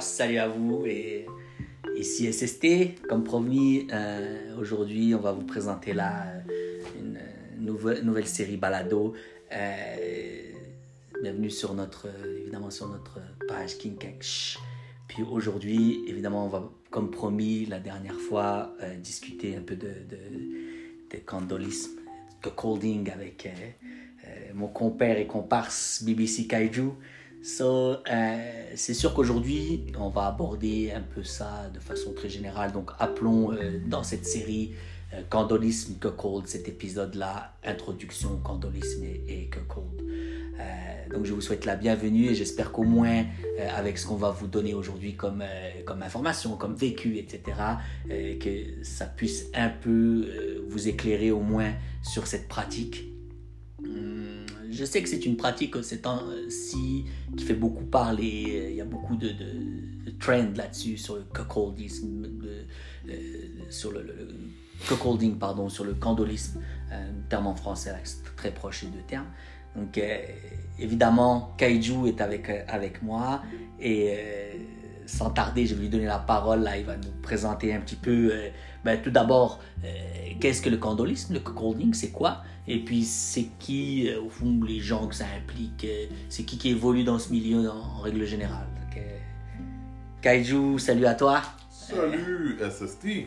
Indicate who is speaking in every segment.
Speaker 1: Salut à vous et ici SST. Comme promis, euh, aujourd'hui on va vous présenter là euh, une nouvelle, série balado. Euh, bienvenue sur notre, évidemment sur notre page King Kang. Puis aujourd'hui, évidemment, on va, comme promis la dernière fois, discuter un peu de, de, de de colding avec mon compère et comparse BBC Kaiju. So, euh, c'est sûr qu'aujourd'hui, on va aborder un peu ça de façon très générale. Donc, appelons euh, dans cette série euh, Candolisme que Cold, cet épisode-là, Introduction, Candolisme et, que Cold. donc, je vous souhaite la bienvenue et j'espère qu'au moins, avec ce qu'on va vous donner aujourd'hui comme, comme information, comme vécu, etc., que ça puisse un peu vous éclairer au moins sur cette pratique. Hum, je sais que c'est une pratique ces temps-ci qui fait beaucoup parler. Il y a beaucoup de, de, trends là-dessus sur le cuckoldisme, euh, sur le, cuckolding, pardon, sur le candolisme, un terme en français très proche des deux termes. Donc, euh, évidemment, Kaiju est avec, avec moi et euh, sans tarder, je vais lui donner la parole. Là, il va nous présenter un petit peu, ben, tout d'abord, qu'est-ce que le candolisme, le cuckolding, c'est quoi? Et puis, c'est qui, euh, au fond, les gens que ça implique euh, C'est qui qui évolue dans ce milieu en, règle générale? Euh, Kaiju, salut à toi.
Speaker 2: Salut SST.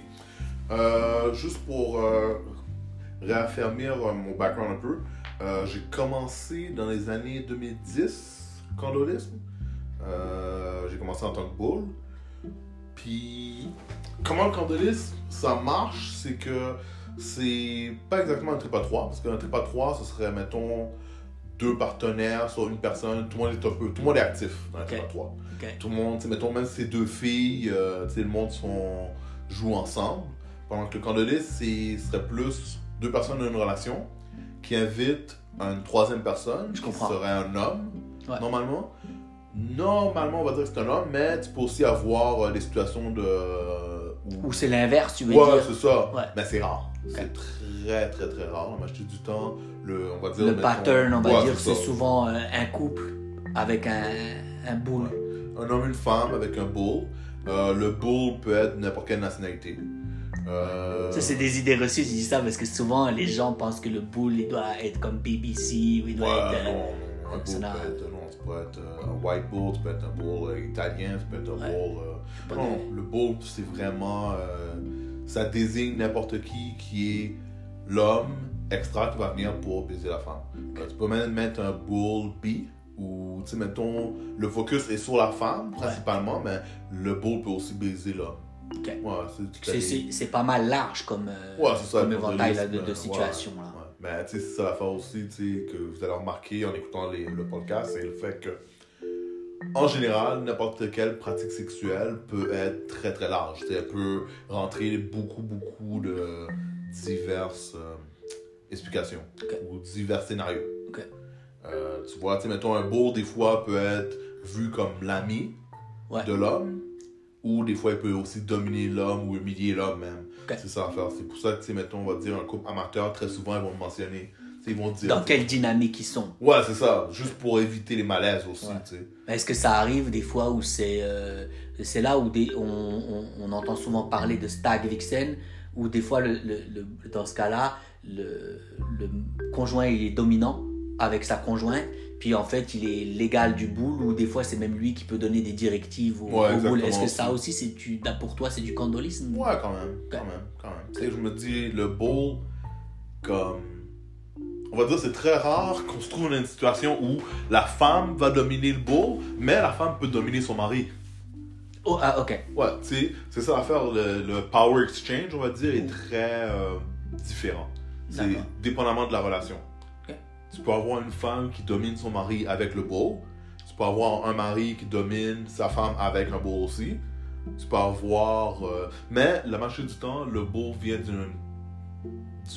Speaker 2: juste pour réaffirmer mon background un peu, j'ai commencé dans les années 2010, candolisme. j'ai commencé en tant que bull. Puis, comment le candolisme, ça marche, c'est que c'est pas exactement un trip à 3, parce qu'un trip à 3, ce serait, mettons, deux partenaires sur une personne, tout le monde est un peu, tout le monde est actif dans un trip à 3. Tout le monde, mettons, même ces deux filles, euh, le monde sont, joue ensemble. Pendant que le camp de liste, ce serait plus deux personnes dans une relation qui invitent une troisième personne,
Speaker 1: Je
Speaker 2: qui serait un homme, normalement. Normalement, on va dire que c'est un homme, mais tu peux aussi avoir euh, des situations de.
Speaker 1: Ou c'est l'inverse, tu veux
Speaker 2: dire.
Speaker 1: Ouais,
Speaker 2: c'est ça. Mais c'est rare. C'est très, très, très rare. Va acheter du temps. Le, on va dire,
Speaker 1: le pattern, on va dire, c'est souvent euh, un couple avec un, un bull.
Speaker 2: Un homme, une femme avec un bull. Euh, le bull peut être n'importe quelle nationalité.
Speaker 1: Euh... Ça, c'est des idées reçues, je dis ça parce que souvent les gens pensent que le bull il doit être comme BBC ou il doit être.
Speaker 2: Non, un bull peut être, non, ça peut être un white bull, ça peut être un bull italien, ça peut être un bull. non, le bull, c'est vraiment ça désigne n'importe qui qui est l'homme extra qui va venir pour baiser la femme. Tu peux même mettre un bull B ou, tu sais, mettons, le focus est sur la femme principalement, mais le bull peut aussi baiser l'homme.
Speaker 1: c'est pas mal large comme, euh,
Speaker 2: ça,
Speaker 1: éventail de, de situation. Là.
Speaker 2: Mais tu sais, c'est ça l'affaire aussi, tu sais, que vous allez remarquer en écoutant le podcast, c'est le fait que en général, n'importe quelle pratique sexuelle peut être très très large. Elle peut rentrer beaucoup beaucoup de diverses euh, explications ou divers scénarios. Euh, tu vois, tu mettons un beau des fois peut être vu comme l'ami de l'homme ou des fois il peut aussi dominer l'homme ou humilier l'homme même. C'est ça à faire. C'est pour ça que, mettons, on va dire un couple amateur, très souvent ils vont mentionner ils vont dire,
Speaker 1: dans quelle dynamique ils sont.
Speaker 2: Ouais, c'est ça. Juste pour éviter les malaises aussi.
Speaker 1: Est-ce que ça arrive des fois où c'est euh, c'est là où des, on, on, entend souvent parler de stag vixen, où des fois, le, le, dans ce cas-là, le, le, conjoint il est dominant avec sa conjointe, puis en fait il est légal du boule, ou des fois c'est même lui qui peut donner des directives au, boule. Est-ce que ça aussi, c'est pour toi, c'est du candolisme?
Speaker 2: Ouais, quand même. Quand même, quand même. je me dis, le boule, comme on va dire c'est très rare qu'on se trouve dans une situation où la femme va dominer le beau, mais la femme peut dominer son mari.
Speaker 1: Oh, ah, ok.
Speaker 2: Ouais, tu sais, c'est ça l'affaire. Le, le power exchange, on va dire, est très euh, différent. C'est dépendamment de la relation. Tu peux avoir une femme qui domine son mari avec le beau. Tu peux avoir un mari qui domine sa femme avec un beau aussi. Tu peux avoir. Euh, mais la majorité du temps, le beau vient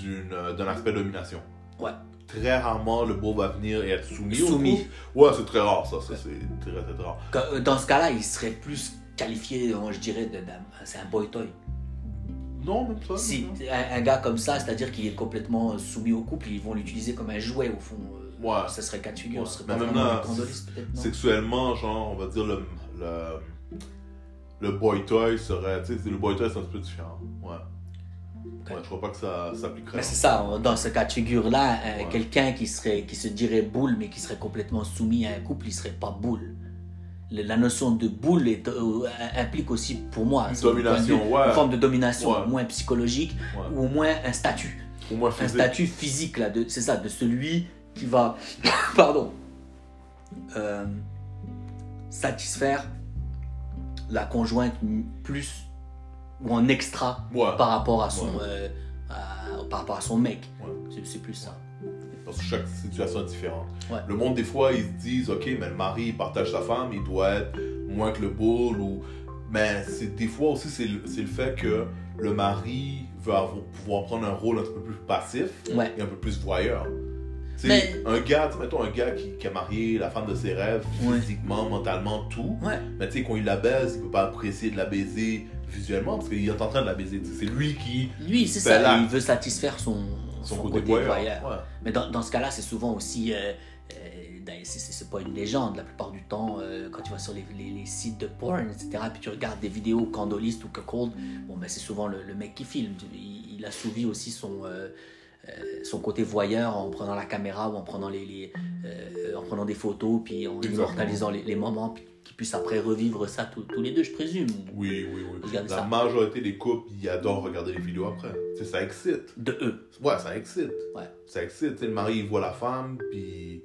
Speaker 2: euh, d'un aspect de domination.
Speaker 1: Ouais.
Speaker 2: Très rarement, le beau va venir et être soumis.
Speaker 1: Soumis.
Speaker 2: ouais, c'est très rare, ça. ça c'est très, très rare.
Speaker 1: Euh, dans ce cas-là, il serait plus qualifié, je dirais, de, c'est un boy toy.
Speaker 2: Non, même pas.
Speaker 1: Si, un, gars comme ça, c'est-à-dire qu'il est complètement soumis au couple, ils vont l'utiliser comme un jouet, au fond.
Speaker 2: Ouais.
Speaker 1: Ça serait cas de figure.
Speaker 2: même là, sexuellement, genre, on va dire, le, le, le boy toy serait. Tu sais, le boy toy c'est un peu différent. Ouais. Ouais, je crois pas que ça s'appliquerait.
Speaker 1: Mais c'est ça, dans ce cas de figure-là, euh,
Speaker 2: Ouais.
Speaker 1: quelqu'un qui, serait, qui se dirait boule, mais qui serait complètement soumis à un couple, il serait pas boule. La notion de boule est, euh, implique aussi, pour moi,
Speaker 2: Une
Speaker 1: de
Speaker 2: ouais.
Speaker 1: forme de domination,
Speaker 2: Ouais.
Speaker 1: au moins psychologique,
Speaker 2: Ouais.
Speaker 1: ou au moins un statut.
Speaker 2: Au moins
Speaker 1: Un statut physique, là, c'est ça, de celui qui va, pardon, euh, satisfaire la conjointe plus ou en extra par rapport à son, euh, à- par rapport à son mec. C'est plus ça.
Speaker 2: Parce que chaque situation est différente.
Speaker 1: Ouais.
Speaker 2: Le monde, des fois, ils se disent, OK, mais le mari, il partage sa femme, il doit être moins que le boule. Ou... Mais c'est, des fois aussi, c'est le, c'est le fait que le mari veut avoir- pouvoir prendre un rôle un peu plus passif
Speaker 1: Ouais.
Speaker 2: et un peu plus voyeur.
Speaker 1: Mais-
Speaker 2: un gars, mettons un gars qui, qui a marié la femme de ses rêves,
Speaker 1: Ouais.
Speaker 2: physiquement, mentalement, tout.
Speaker 1: Ouais.
Speaker 2: Mais tu sais, quand il la baise, il peut pas apprécier de la baiser visuellement parce qu'il est en train de la baiser. C'est lui qui.
Speaker 1: Lui, c'est ça, il veut satisfaire son,
Speaker 2: Son,
Speaker 1: son
Speaker 2: côté,
Speaker 1: côté
Speaker 2: voyeur.
Speaker 1: voyeur.
Speaker 2: Ouais.
Speaker 1: Mais dans, dans ce cas-là, c'est souvent aussi. euh, euh, d'ailleurs, c'est- pas une légende. La plupart du temps, euh, quand tu vas sur les, les- les sites de porn, etc., puis tu regardes des vidéos Candolist ou Cuckold, bon, ben, c'est souvent le, le mec qui filme. Il, il assouvit aussi son. euh, euh, son côté voyeur en prenant la caméra ou en prenant, les, les, euh, en prenant des photos puis en immortalisant les, les moments puis qu'ils puissent après revivre ça tous- tous les deux je présume
Speaker 2: Oui, oui, oui. La
Speaker 1: ça.
Speaker 2: majorité des couples, ils adorent regarder les vidéos après. Ça excite.
Speaker 1: de eux
Speaker 2: Ouais, ça excite.
Speaker 1: Ouais.
Speaker 2: Ça excite. Le mari, il voit la femme, puis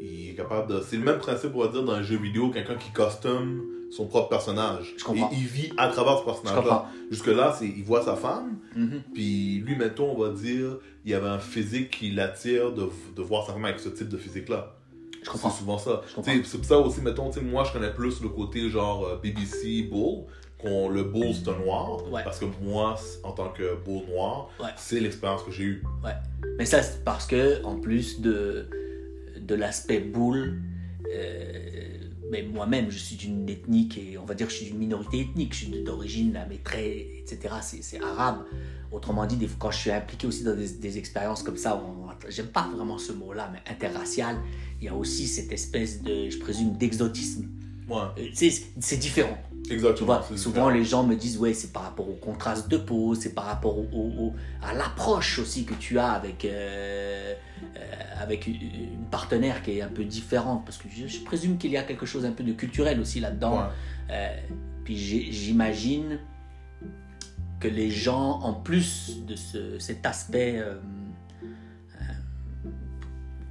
Speaker 2: il est capable de. C'est le même principe, on va dire, dans un jeu vidéo, quelqu'un qui custom son propre personnage.
Speaker 1: Je comprends.
Speaker 2: Et il vit à travers ce personnage-là. Jusque-là, c'est il voit sa femme,
Speaker 1: Mhm.
Speaker 2: puis lui, mettons, on va dire, il y avait un physique qui l'attire de, de voir sa femme avec ce type de physique-là.
Speaker 1: Je
Speaker 2: C'est
Speaker 1: comprends
Speaker 2: souvent ça. C'est pour ça aussi, mettons, moi je connais plus le côté genre euh, BBC Bull, qu'on le Bull c'est un noir,
Speaker 1: Ouais.
Speaker 2: parce que moi, en tant que Bull noir,
Speaker 1: Ouais.
Speaker 2: c'est l'expérience que j'ai eue.
Speaker 1: Mais ça, c'est parce que, en plus de, de l'aspect boule, euh, mais moi-même, je suis d'une ethnique, et on va dire je suis d'une minorité ethnique, je suis d'origine, mais très, etc., c'est c'est arabe. Autrement dit, quand je suis impliqué aussi dans des, des expériences comme ça, j'aime pas vraiment ce mot-là, mais interracial, il y a aussi cette espèce de, je présume, d'exotisme.
Speaker 2: Ouais,
Speaker 1: Euh, c'est différent. Tu
Speaker 2: exactement.
Speaker 1: vois, souvent
Speaker 2: différent.
Speaker 1: les gens me disent ouais c'est par rapport au contraste de peau, c'est par rapport au, au- au- à l'approche aussi que tu as avec euh, euh, avec une- partenaire qui est un peu différente parce que je, je présume qu'il y a quelque chose un peu de culturel aussi là-dedans.
Speaker 2: Ouais.
Speaker 1: Euh, puis j'imagine que les gens en plus de ce, cet aspect euh, euh,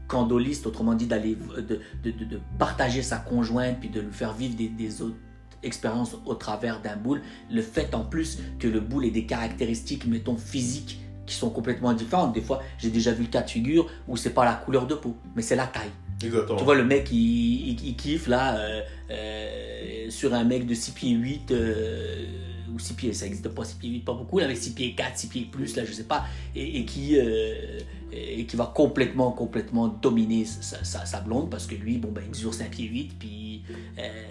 Speaker 1: candoliste, autrement dit d'aller de, de- de- de partager sa conjointe puis de lui faire vivre des, des autres expériences au travers d'un boule, le fait en plus que le boule ait des caractéristiques, mettons, physiques qui sont complètement différentes. Des fois, j'ai déjà vu le cas de figure où c'est pas la couleur de peau, mais c'est la taille.
Speaker 2: Exactement.
Speaker 1: Tu vois, le mec, il, il- il kiffe là, euh, sur un mec de 6 pieds 8, euh, ou 6 pieds, ça existe pas 6 pieds 8, pas beaucoup, là, mais 6 pieds 4, 6 pieds plus, là, je sais pas, et, et qui, euh, et qui va complètement, complètement dominer sa, sa- sa blonde, parce que lui, bon, ben, il mesure 5 pieds 8, puis euh,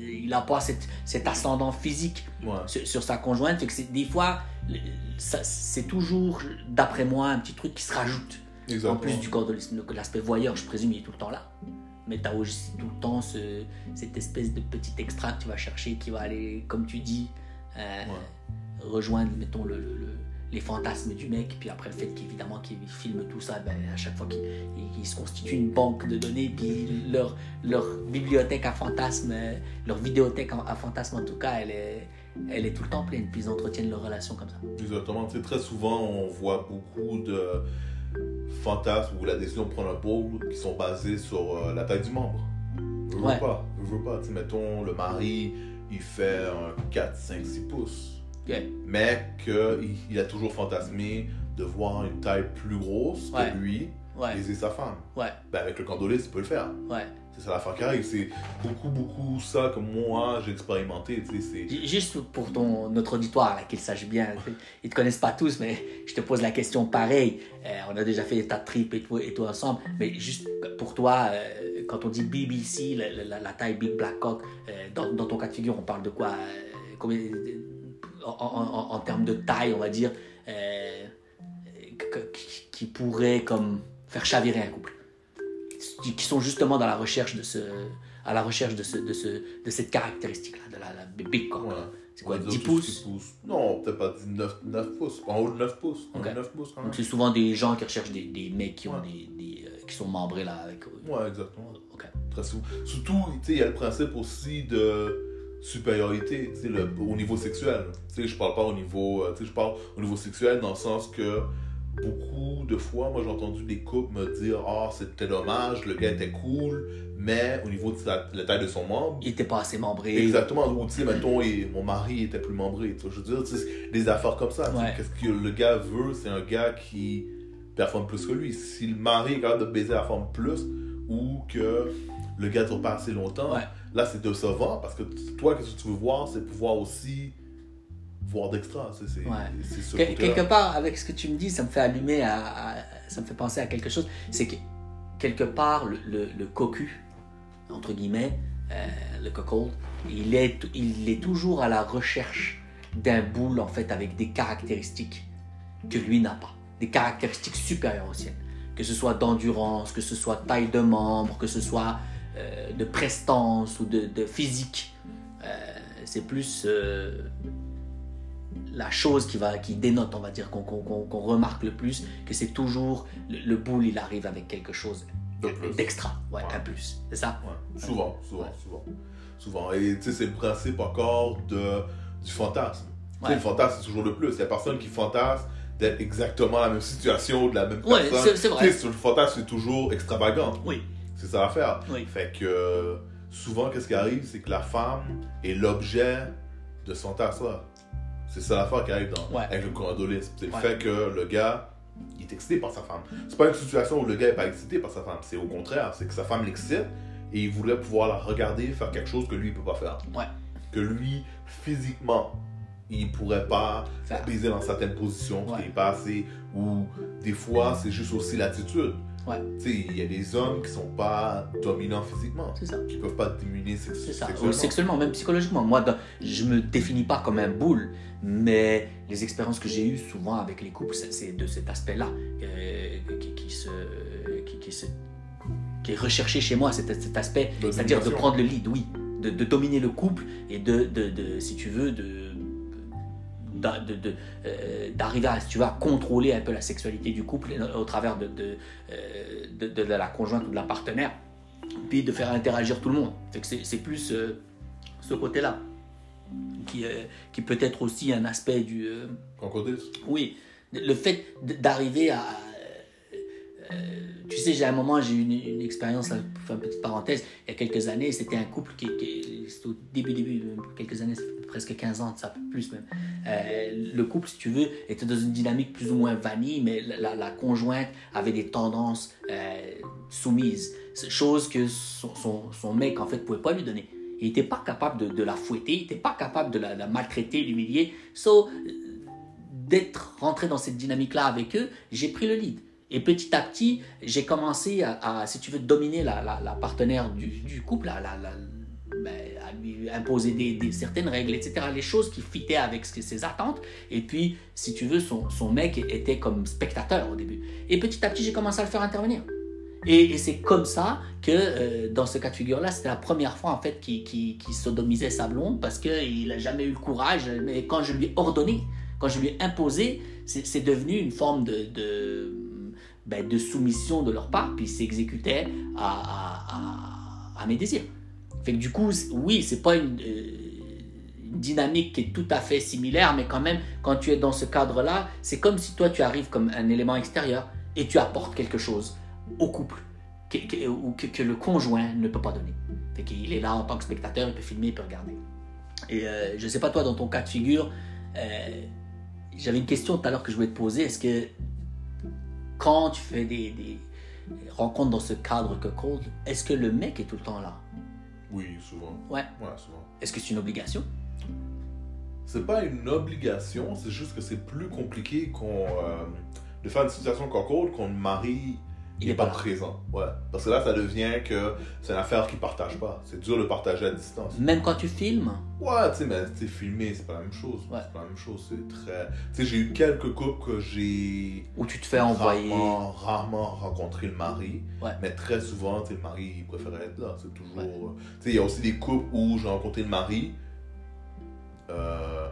Speaker 1: il n'a pas cette- cet ascendant physique
Speaker 2: Ouais.
Speaker 1: sur, sur sa conjointe. Fait que des fois, c'est toujours, d'après moi, un petit truc qui se rajoute. En plus du cordolisme, donc l'aspect voyeur, je présume, il est tout le temps là. Mais tu as aussi tout le temps ce- cette espèce de petit extra que tu vas chercher qui va aller, comme tu dis, euh, rejoindre, mettons, le, le- le- les fantasmes du mec. Puis après, le fait qu'évidemment qu'il filme tout ça, ben, à chaque fois qu'il il- il se constitue une banque de données, puis leur, leur bibliothèque à fantasmes, euh, leur vidéothèque à fantasmes en tout cas, elle est, elle est tout le temps pleine. Puis ils entretiennent leur relation comme ça.
Speaker 2: Exactement. Tu sais, très souvent, on voit beaucoup de fantasmes où la décision de prendre un bowl qui sont basés sur euh, la taille du membre. Je veux
Speaker 1: Ouais.
Speaker 2: pas. Je veux pas. Tu sais, mettons, le mari, il fait un 4, 5, 6 pouces. Mais qu'il il a toujours fantasmé de voir une taille plus grosse
Speaker 1: Ouais.
Speaker 2: que lui
Speaker 1: Ouais,
Speaker 2: baiser sa femme.
Speaker 1: ouais,
Speaker 2: Ben, avec le candoliste, il peut le faire.
Speaker 1: ouais.
Speaker 2: C'est ça l'affaire qui arrive. C'est beaucoup, beaucoup ça que moi, j'ai expérimenté. Tu
Speaker 1: Juste pour ton, notre auditoire, là, qu'ils sachent bien, ils te connaissent pas tous, mais je te pose la question pareil. Euh, on a déjà fait des tas de trips et tout, et tout ensemble, mais juste pour toi, euh, quand on dit BBC, la, la- la taille Big Black Cock, euh, dans, dans ton cas de figure, on parle de quoi euh, combien, en, en- en- en termes de taille, on va dire, euh, qui pourrait comme faire chavirer un couple qui, sont justement dans la recherche de ce, à la recherche de, ce, de, ce, de cette caractéristique-là, de la, la big cock.
Speaker 2: Ouais.
Speaker 1: C'est quoi,
Speaker 2: On va
Speaker 1: 10
Speaker 2: dire tout ce
Speaker 1: pouces?
Speaker 2: pousse. Non, peut-être pas 9, 9 pouces. En haut de 9 pouces. En haut de
Speaker 1: Ok.
Speaker 2: 9 pouces quand même.
Speaker 1: Donc c'est souvent des gens qui recherchent des, des mecs qui, ont
Speaker 2: Ouais.
Speaker 1: des, des, qui sont membrés là avec eux.
Speaker 2: Ouais, exactement.
Speaker 1: Ok.
Speaker 2: Très souvent. Surtout, tu sais, il y a le principe aussi de supériorité, tu sais, le- au niveau sexuel. Tu sais, je parle pas au niveau, euh, tu sais, je parle au niveau sexuel dans le sens que beaucoup de fois, moi j'ai entendu des couples me dire, ah, c'était dommage, le gars était cool, mais au niveau de sa- la taille de son membre,
Speaker 1: Il était pas assez membré.
Speaker 2: Exactement, ou tu sais, mettons, et mon mari était plus membré. tu vois, Je veux dire, des affaires comme ça.
Speaker 1: Ouais.
Speaker 2: Qu'est-ce que le gars veut C'est un gars qui performe plus que lui. Si le mari est capable de baiser la femme plus, ou que le gars dure pas assez longtemps,
Speaker 1: Ouais.
Speaker 2: là c'est décevant parce que toi, qu'est-ce que tu veux voir? C'est pouvoir aussi voir d'extra. C'est
Speaker 1: Ouais.
Speaker 2: ce
Speaker 1: Que- quelque part, avec ce que tu me dis, ça me fait allumer, à, à- ça me fait penser à quelque chose. C'est que quelque part, le, le, le cocu, entre guillemets, euh, le cockhold, il est, il est toujours à la recherche d'un boule, en fait, avec des caractéristiques que lui n'a pas. Des caractéristiques supérieures aux siennes. Que ce soit d'endurance, que ce soit taille de membre, que ce soit euh, de prestance ou de, de physique. Euh, c'est plus euh, la chose qui, va, qui dénote, on va dire, qu'on remarque le plus, que c'est toujours le, le boule, il arrive avec quelque chose d'extra, ouais,
Speaker 2: Ouais.
Speaker 1: un plus. C'est ça?
Speaker 2: Ouais. Souvent, souvent, souvent. Souvent. Et tu sais, c'est le principe encore de, du fantasme. Tu sais,
Speaker 1: Ouais.
Speaker 2: le fantasme, c'est toujours le plus. Il y a personne qui fantasme d'être exactement la même situation, de la même
Speaker 1: Ouais,
Speaker 2: personne.
Speaker 1: c'est- c'est vrai.
Speaker 2: Tu sais, le fantasme, c'est toujours extravagant.
Speaker 1: Oui.
Speaker 2: C'est ça l'affaire.
Speaker 1: Oui.
Speaker 2: Fait que euh, souvent, qu'est-ce qui arrive, c'est que la femme est l'objet de ce fantasme-là. C'est ça l'affaire qui arrive dans,
Speaker 1: Ouais.
Speaker 2: avec le condolisme. C'est le
Speaker 1: Ouais.
Speaker 2: fait que le gars, il est excité par sa femme. C'est pas une situation où le gars est pas excité par sa femme. C'est au contraire. C'est que sa femme l'excite et il voudrait pouvoir la regarder faire quelque chose que lui, il peut pas faire.
Speaker 1: Ouais.
Speaker 2: Que lui, physiquement, il pourrait pas
Speaker 1: Faire.
Speaker 2: baiser dans certaines positions, parce
Speaker 1: Ouais.
Speaker 2: pas assez. Ou des fois, c'est juste aussi l'attitude.
Speaker 1: Ouais.
Speaker 2: Il y a des hommes qui sont pas dominants physiquement,
Speaker 1: C'est ça.
Speaker 2: qui peuvent pas sex-
Speaker 1: ça.
Speaker 2: sexuellement.
Speaker 1: Ou sexuellement, même psychologiquement. Moi, je me définis pas comme un boule, mais les expériences que j'ai eues souvent avec les couples, c'est de cet aspect-là euh, qui, qui se, qui, qui se- qui est recherché chez moi, cet, cet aspect, c'est-à-dire de prendre le lead, oui, de, de dominer le couple et de, de, de, si tu veux, de d'arriver à, tu contrôler un peu la sexualité du couple au travers de, de, euh, de, de la conjointe ou de la partenaire, puis de faire interagir tout le monde. C'est, plus euh, ce côté-là qui, euh, qui peut être aussi un aspect du... euh,
Speaker 2: Concordisme.
Speaker 1: oui, le fait d'arriver à... euh, tu sais, j'ai un moment, j'ai eu une, une expérience, pour faire une petite parenthèse, il y a quelques années, c'était un couple qui, qui au début, début, euh, quelques années, presque 15 ans, ça peut plus même. Euh, le couple, si tu veux, était dans une dynamique plus ou moins vanille, mais la, conjointe avait des tendances soumises, chose que son, son, son mec, en fait, pouvait pas lui donner. Il n'était pas capable de, la fouetter, il n'était pas capable de la, la maltraiter, l'humilier. So, d'être rentré dans cette dynamique-là avec eux, j'ai pris le lead. Et petit à petit, j'ai commencé à, si tu veux, dominer la, la, partenaire du, couple, ben, à lui imposer des, certaines règles, etc. Les choses qui fitaient avec ses attentes. Et puis, si tu veux, son, son mec était comme spectateur au début. Et petit à petit, j'ai commencé à le faire intervenir. Et, c'est comme ça que, euh, dans ce cas de figure-là, c'était la première fois, en fait, qu'il sodomisait sa blonde parce qu'il n'a jamais eu le courage. Mais quand je lui ai ordonné, quand je lui ai imposé, c'est devenu une forme de, ben, de soumission de leur part, puis il s'exécutait à, mes désirs. Fait que du coup, oui, c'est pas une, euh, une dynamique qui est tout à fait similaire, mais quand même, quand tu es dans ce cadre-là, c'est comme si toi, tu arrives comme un élément extérieur et tu apportes quelque chose au couple que, ou que le conjoint ne peut pas donner. Fait qu'il est là en tant que spectateur, il peut filmer, il peut regarder. Et euh, je sais pas toi, dans ton cas de figure, euh, j'avais une question tout à l'heure que je voulais te poser. Est-ce que quand tu fais des, des rencontres dans ce cadre que cold, est-ce que le mec est tout le temps là?
Speaker 2: Oui, souvent.
Speaker 1: Ouais.
Speaker 2: Ouais, souvent.
Speaker 1: Est-ce que c'est une obligation?
Speaker 2: C'est pas une obligation, c'est juste que c'est plus compliqué qu'on. euh, de faire une situation concord qu'on ne marie
Speaker 1: Il
Speaker 2: il
Speaker 1: est
Speaker 2: est pas, présent. Ouais. Parce que là, ça devient que c'est une affaire qu'ils partagent pas. C'est dur de partager à distance.
Speaker 1: Même quand tu filmes,
Speaker 2: Ouais, tu sais, mais tu filmer, c'est pas la même chose.
Speaker 1: Ouais.
Speaker 2: C'est pas la même chose. C'est très. Tu sais, j'ai eu quelques couples que j'ai
Speaker 1: où tu te fais envoyer.
Speaker 2: rarement, rencontré le mari.
Speaker 1: Ouais.
Speaker 2: Mais très souvent, tu sais, le mari, il préférait être là. C'est toujours. euh, Tu sais, il y a aussi des couples où j'ai rencontré le mari. euh,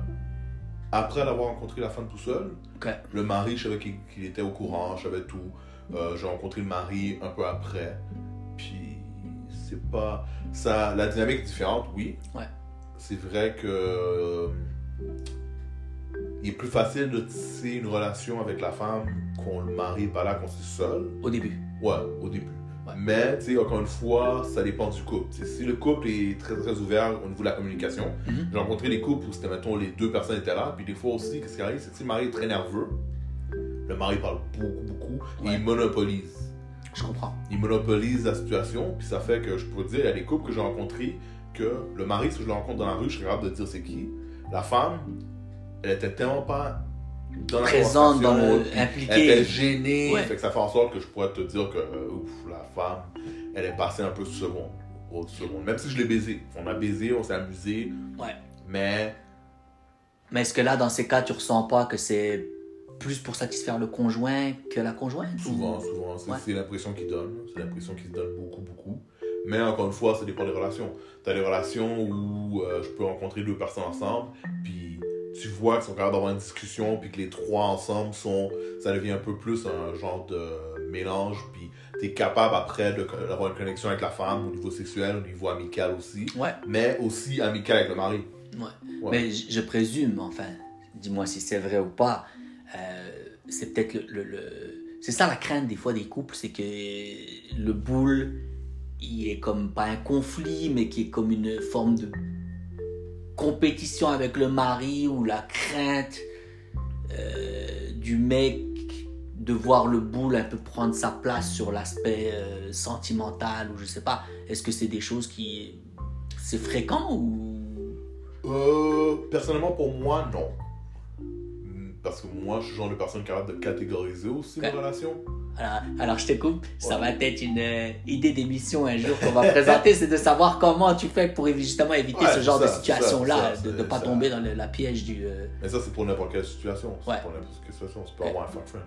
Speaker 2: après l'avoir rencontré la femme tout seul,
Speaker 1: Ok.
Speaker 2: le mari, je savais qu'il était au courant, je savais tout. Euh, j'ai rencontré le mari un peu après. Puis, c'est pas. Ça, la dynamique est différente, oui.
Speaker 1: Ouais.
Speaker 2: C'est vrai que. euh, il est plus facile de tisser une relation avec la femme quand le mari est pas là, quand c'est seul.
Speaker 1: Au début.
Speaker 2: Ouais, au début.
Speaker 1: Ouais.
Speaker 2: Mais, tu sais, encore une fois, ça dépend du couple. Tu sais, si le couple est très, très ouvert au niveau de la communication,
Speaker 1: Mhm.
Speaker 2: j'ai rencontré des couples où c'était, mettons, les deux personnes étaient là, puis des fois aussi, qu'est-ce qui arrive, c'est que si le mari est très nerveux, le mari parle beaucoup, beaucoup, et
Speaker 1: Ouais.
Speaker 2: il monopolise.
Speaker 1: Je comprends.
Speaker 2: Il monopolise la situation, puis ça fait que je peux dire, il y a des couples que j'ai rencontrés, que le mari, si je le rencontre dans la rue, je suis capable de dire c'est qui. La femme, elle était tellement pas dans la
Speaker 1: Présente dans le.
Speaker 2: puis
Speaker 1: impliqué.
Speaker 2: elle était gênée,
Speaker 1: Ouais.
Speaker 2: fait que ça fait en sorte que je pourrais te dire que euh, ouf, la femme, elle est passée un peu sous seconde, au seconde. Même si je l'ai baisé, on a baisé, on s'est amusé,
Speaker 1: Ouais.
Speaker 2: mais
Speaker 1: Mais est-ce que là, dans ces cas, tu ressens pas que c'est plus pour satisfaire le conjoint que la conjointe
Speaker 2: souvent, souvent, c'est
Speaker 1: Ouais.
Speaker 2: l'impression qu'il donne, c'est l'impression qu'il se donne beaucoup, beaucoup. Mais encore une fois, ça dépend des relations. T'as des relations où euh, je peux rencontrer deux personnes ensemble, puis tu vois qu'ils sont capables d'avoir une discussion, puis que les trois ensemble sont, ça devient un peu plus un genre de mélange, puis t'es capable après d'avoir une connexion avec la femme au niveau sexuel, au niveau amical aussi,
Speaker 1: Ouais.
Speaker 2: mais aussi amical avec le mari.
Speaker 1: Ouais.
Speaker 2: Ouais.
Speaker 1: Mais je présume, enfin, dis-moi si c'est vrai ou pas, euh, c'est peut-être le, le- C'est ça la crainte des fois des couples, c'est que le boule, il est comme pas un conflit, mais qui est comme une forme de compétition avec le mari ou la crainte euh, du mec de voir le boule un peu prendre sa place sur l'aspect euh, sentimental ou je sais pas. Est-ce que c'est des choses qui... C'est fréquent ou...
Speaker 2: Personnellement, pour moi, non. Parce que moi, je suis le genre de personne capable de catégoriser aussi mes relations.
Speaker 1: Alors, alors, je te coupe, ça
Speaker 2: Ouais.
Speaker 1: va être une euh, idée d'émission un jour qu'on va présenter, c'est de savoir comment tu fais pour justement éviter
Speaker 2: Ouais,
Speaker 1: ce genre
Speaker 2: ça,
Speaker 1: de situation-là, de ne
Speaker 2: c'est-
Speaker 1: pas
Speaker 2: ça.
Speaker 1: tomber dans le- la piège du... euh,
Speaker 2: Mais ça, c'est pour n'importe quelle situation. C'est
Speaker 1: Ouais.
Speaker 2: pour n'importe quelle situation. Tu peux
Speaker 1: Ouais.
Speaker 2: avoir un fuck friend.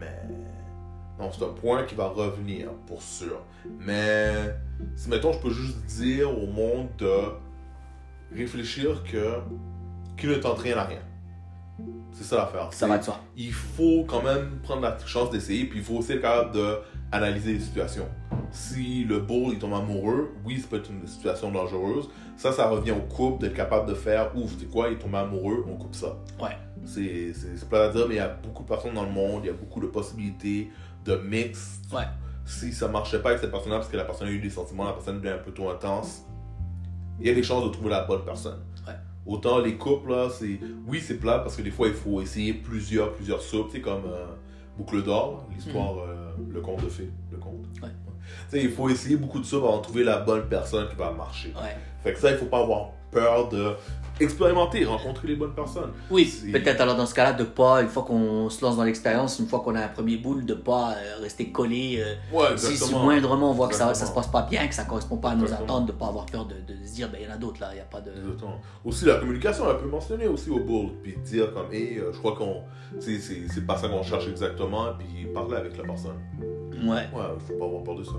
Speaker 2: Mais. Non, c'est un point qui va revenir, pour sûr. Mais. Si, mettons, je peux juste dire au monde de réfléchir que. Qui ne tente rien à rien. C'est ça l'affaire.
Speaker 1: ça va de soi.
Speaker 2: il faut quand même prendre la chance d'essayer, puis il faut aussi être capable d'analyser les situations. Si le bull il tombe amoureux, oui, ça peut être une situation dangereuse. Ça, ça revient au couple d'être capable de faire ouf, tu sais quoi, il tombe amoureux, on coupe ça.
Speaker 1: Ouais.
Speaker 2: C'est c'est- c'est pas à dire, mais il y a beaucoup de personnes dans le monde, il y a beaucoup de possibilités de mix.
Speaker 1: Ouais.
Speaker 2: Si ça marchait pas avec cette personne-là, parce que la personne a eu des sentiments, la personne devient un peu trop intense, il y a des chances de trouver la bonne personne.
Speaker 1: Ouais.
Speaker 2: Autant les couples, là, c'est. Oui, c'est plat parce que des fois, il faut essayer plusieurs, plusieurs soupes, sais, comme euh, Boucle d'or, l'histoire, euh, le conte de fées, le conte.
Speaker 1: Mhm. Ouais.
Speaker 2: Tu sais, il faut essayer beaucoup de soupes avant de trouver la bonne personne qui va marcher.
Speaker 1: Ouais.
Speaker 2: Fait que ça, il faut pas avoir peur de expérimenter, rencontrer les bonnes personnes.
Speaker 1: Oui, peut-être alors dans ce cas-là, de pas, une fois qu'on se lance dans l'expérience, une fois qu'on a un premier boule, de pas euh, rester collé. euh,
Speaker 2: Ouais,
Speaker 1: si, si moindrement on voit que ça, ça se passe pas bien, que ça correspond pas à nos attentes, de pas avoir peur de, de se dire, ben il y en a d'autres là, il y a pas de.
Speaker 2: Exactement. Aussi, la communication, elle peut mentionner aussi au bull, puis dire comme, hé, euh, je crois qu'on. C'est c'est pas ça qu'on cherche exactement, puis parler avec la personne.
Speaker 1: Ouais.
Speaker 2: Ouais, faut pas avoir peur de ça.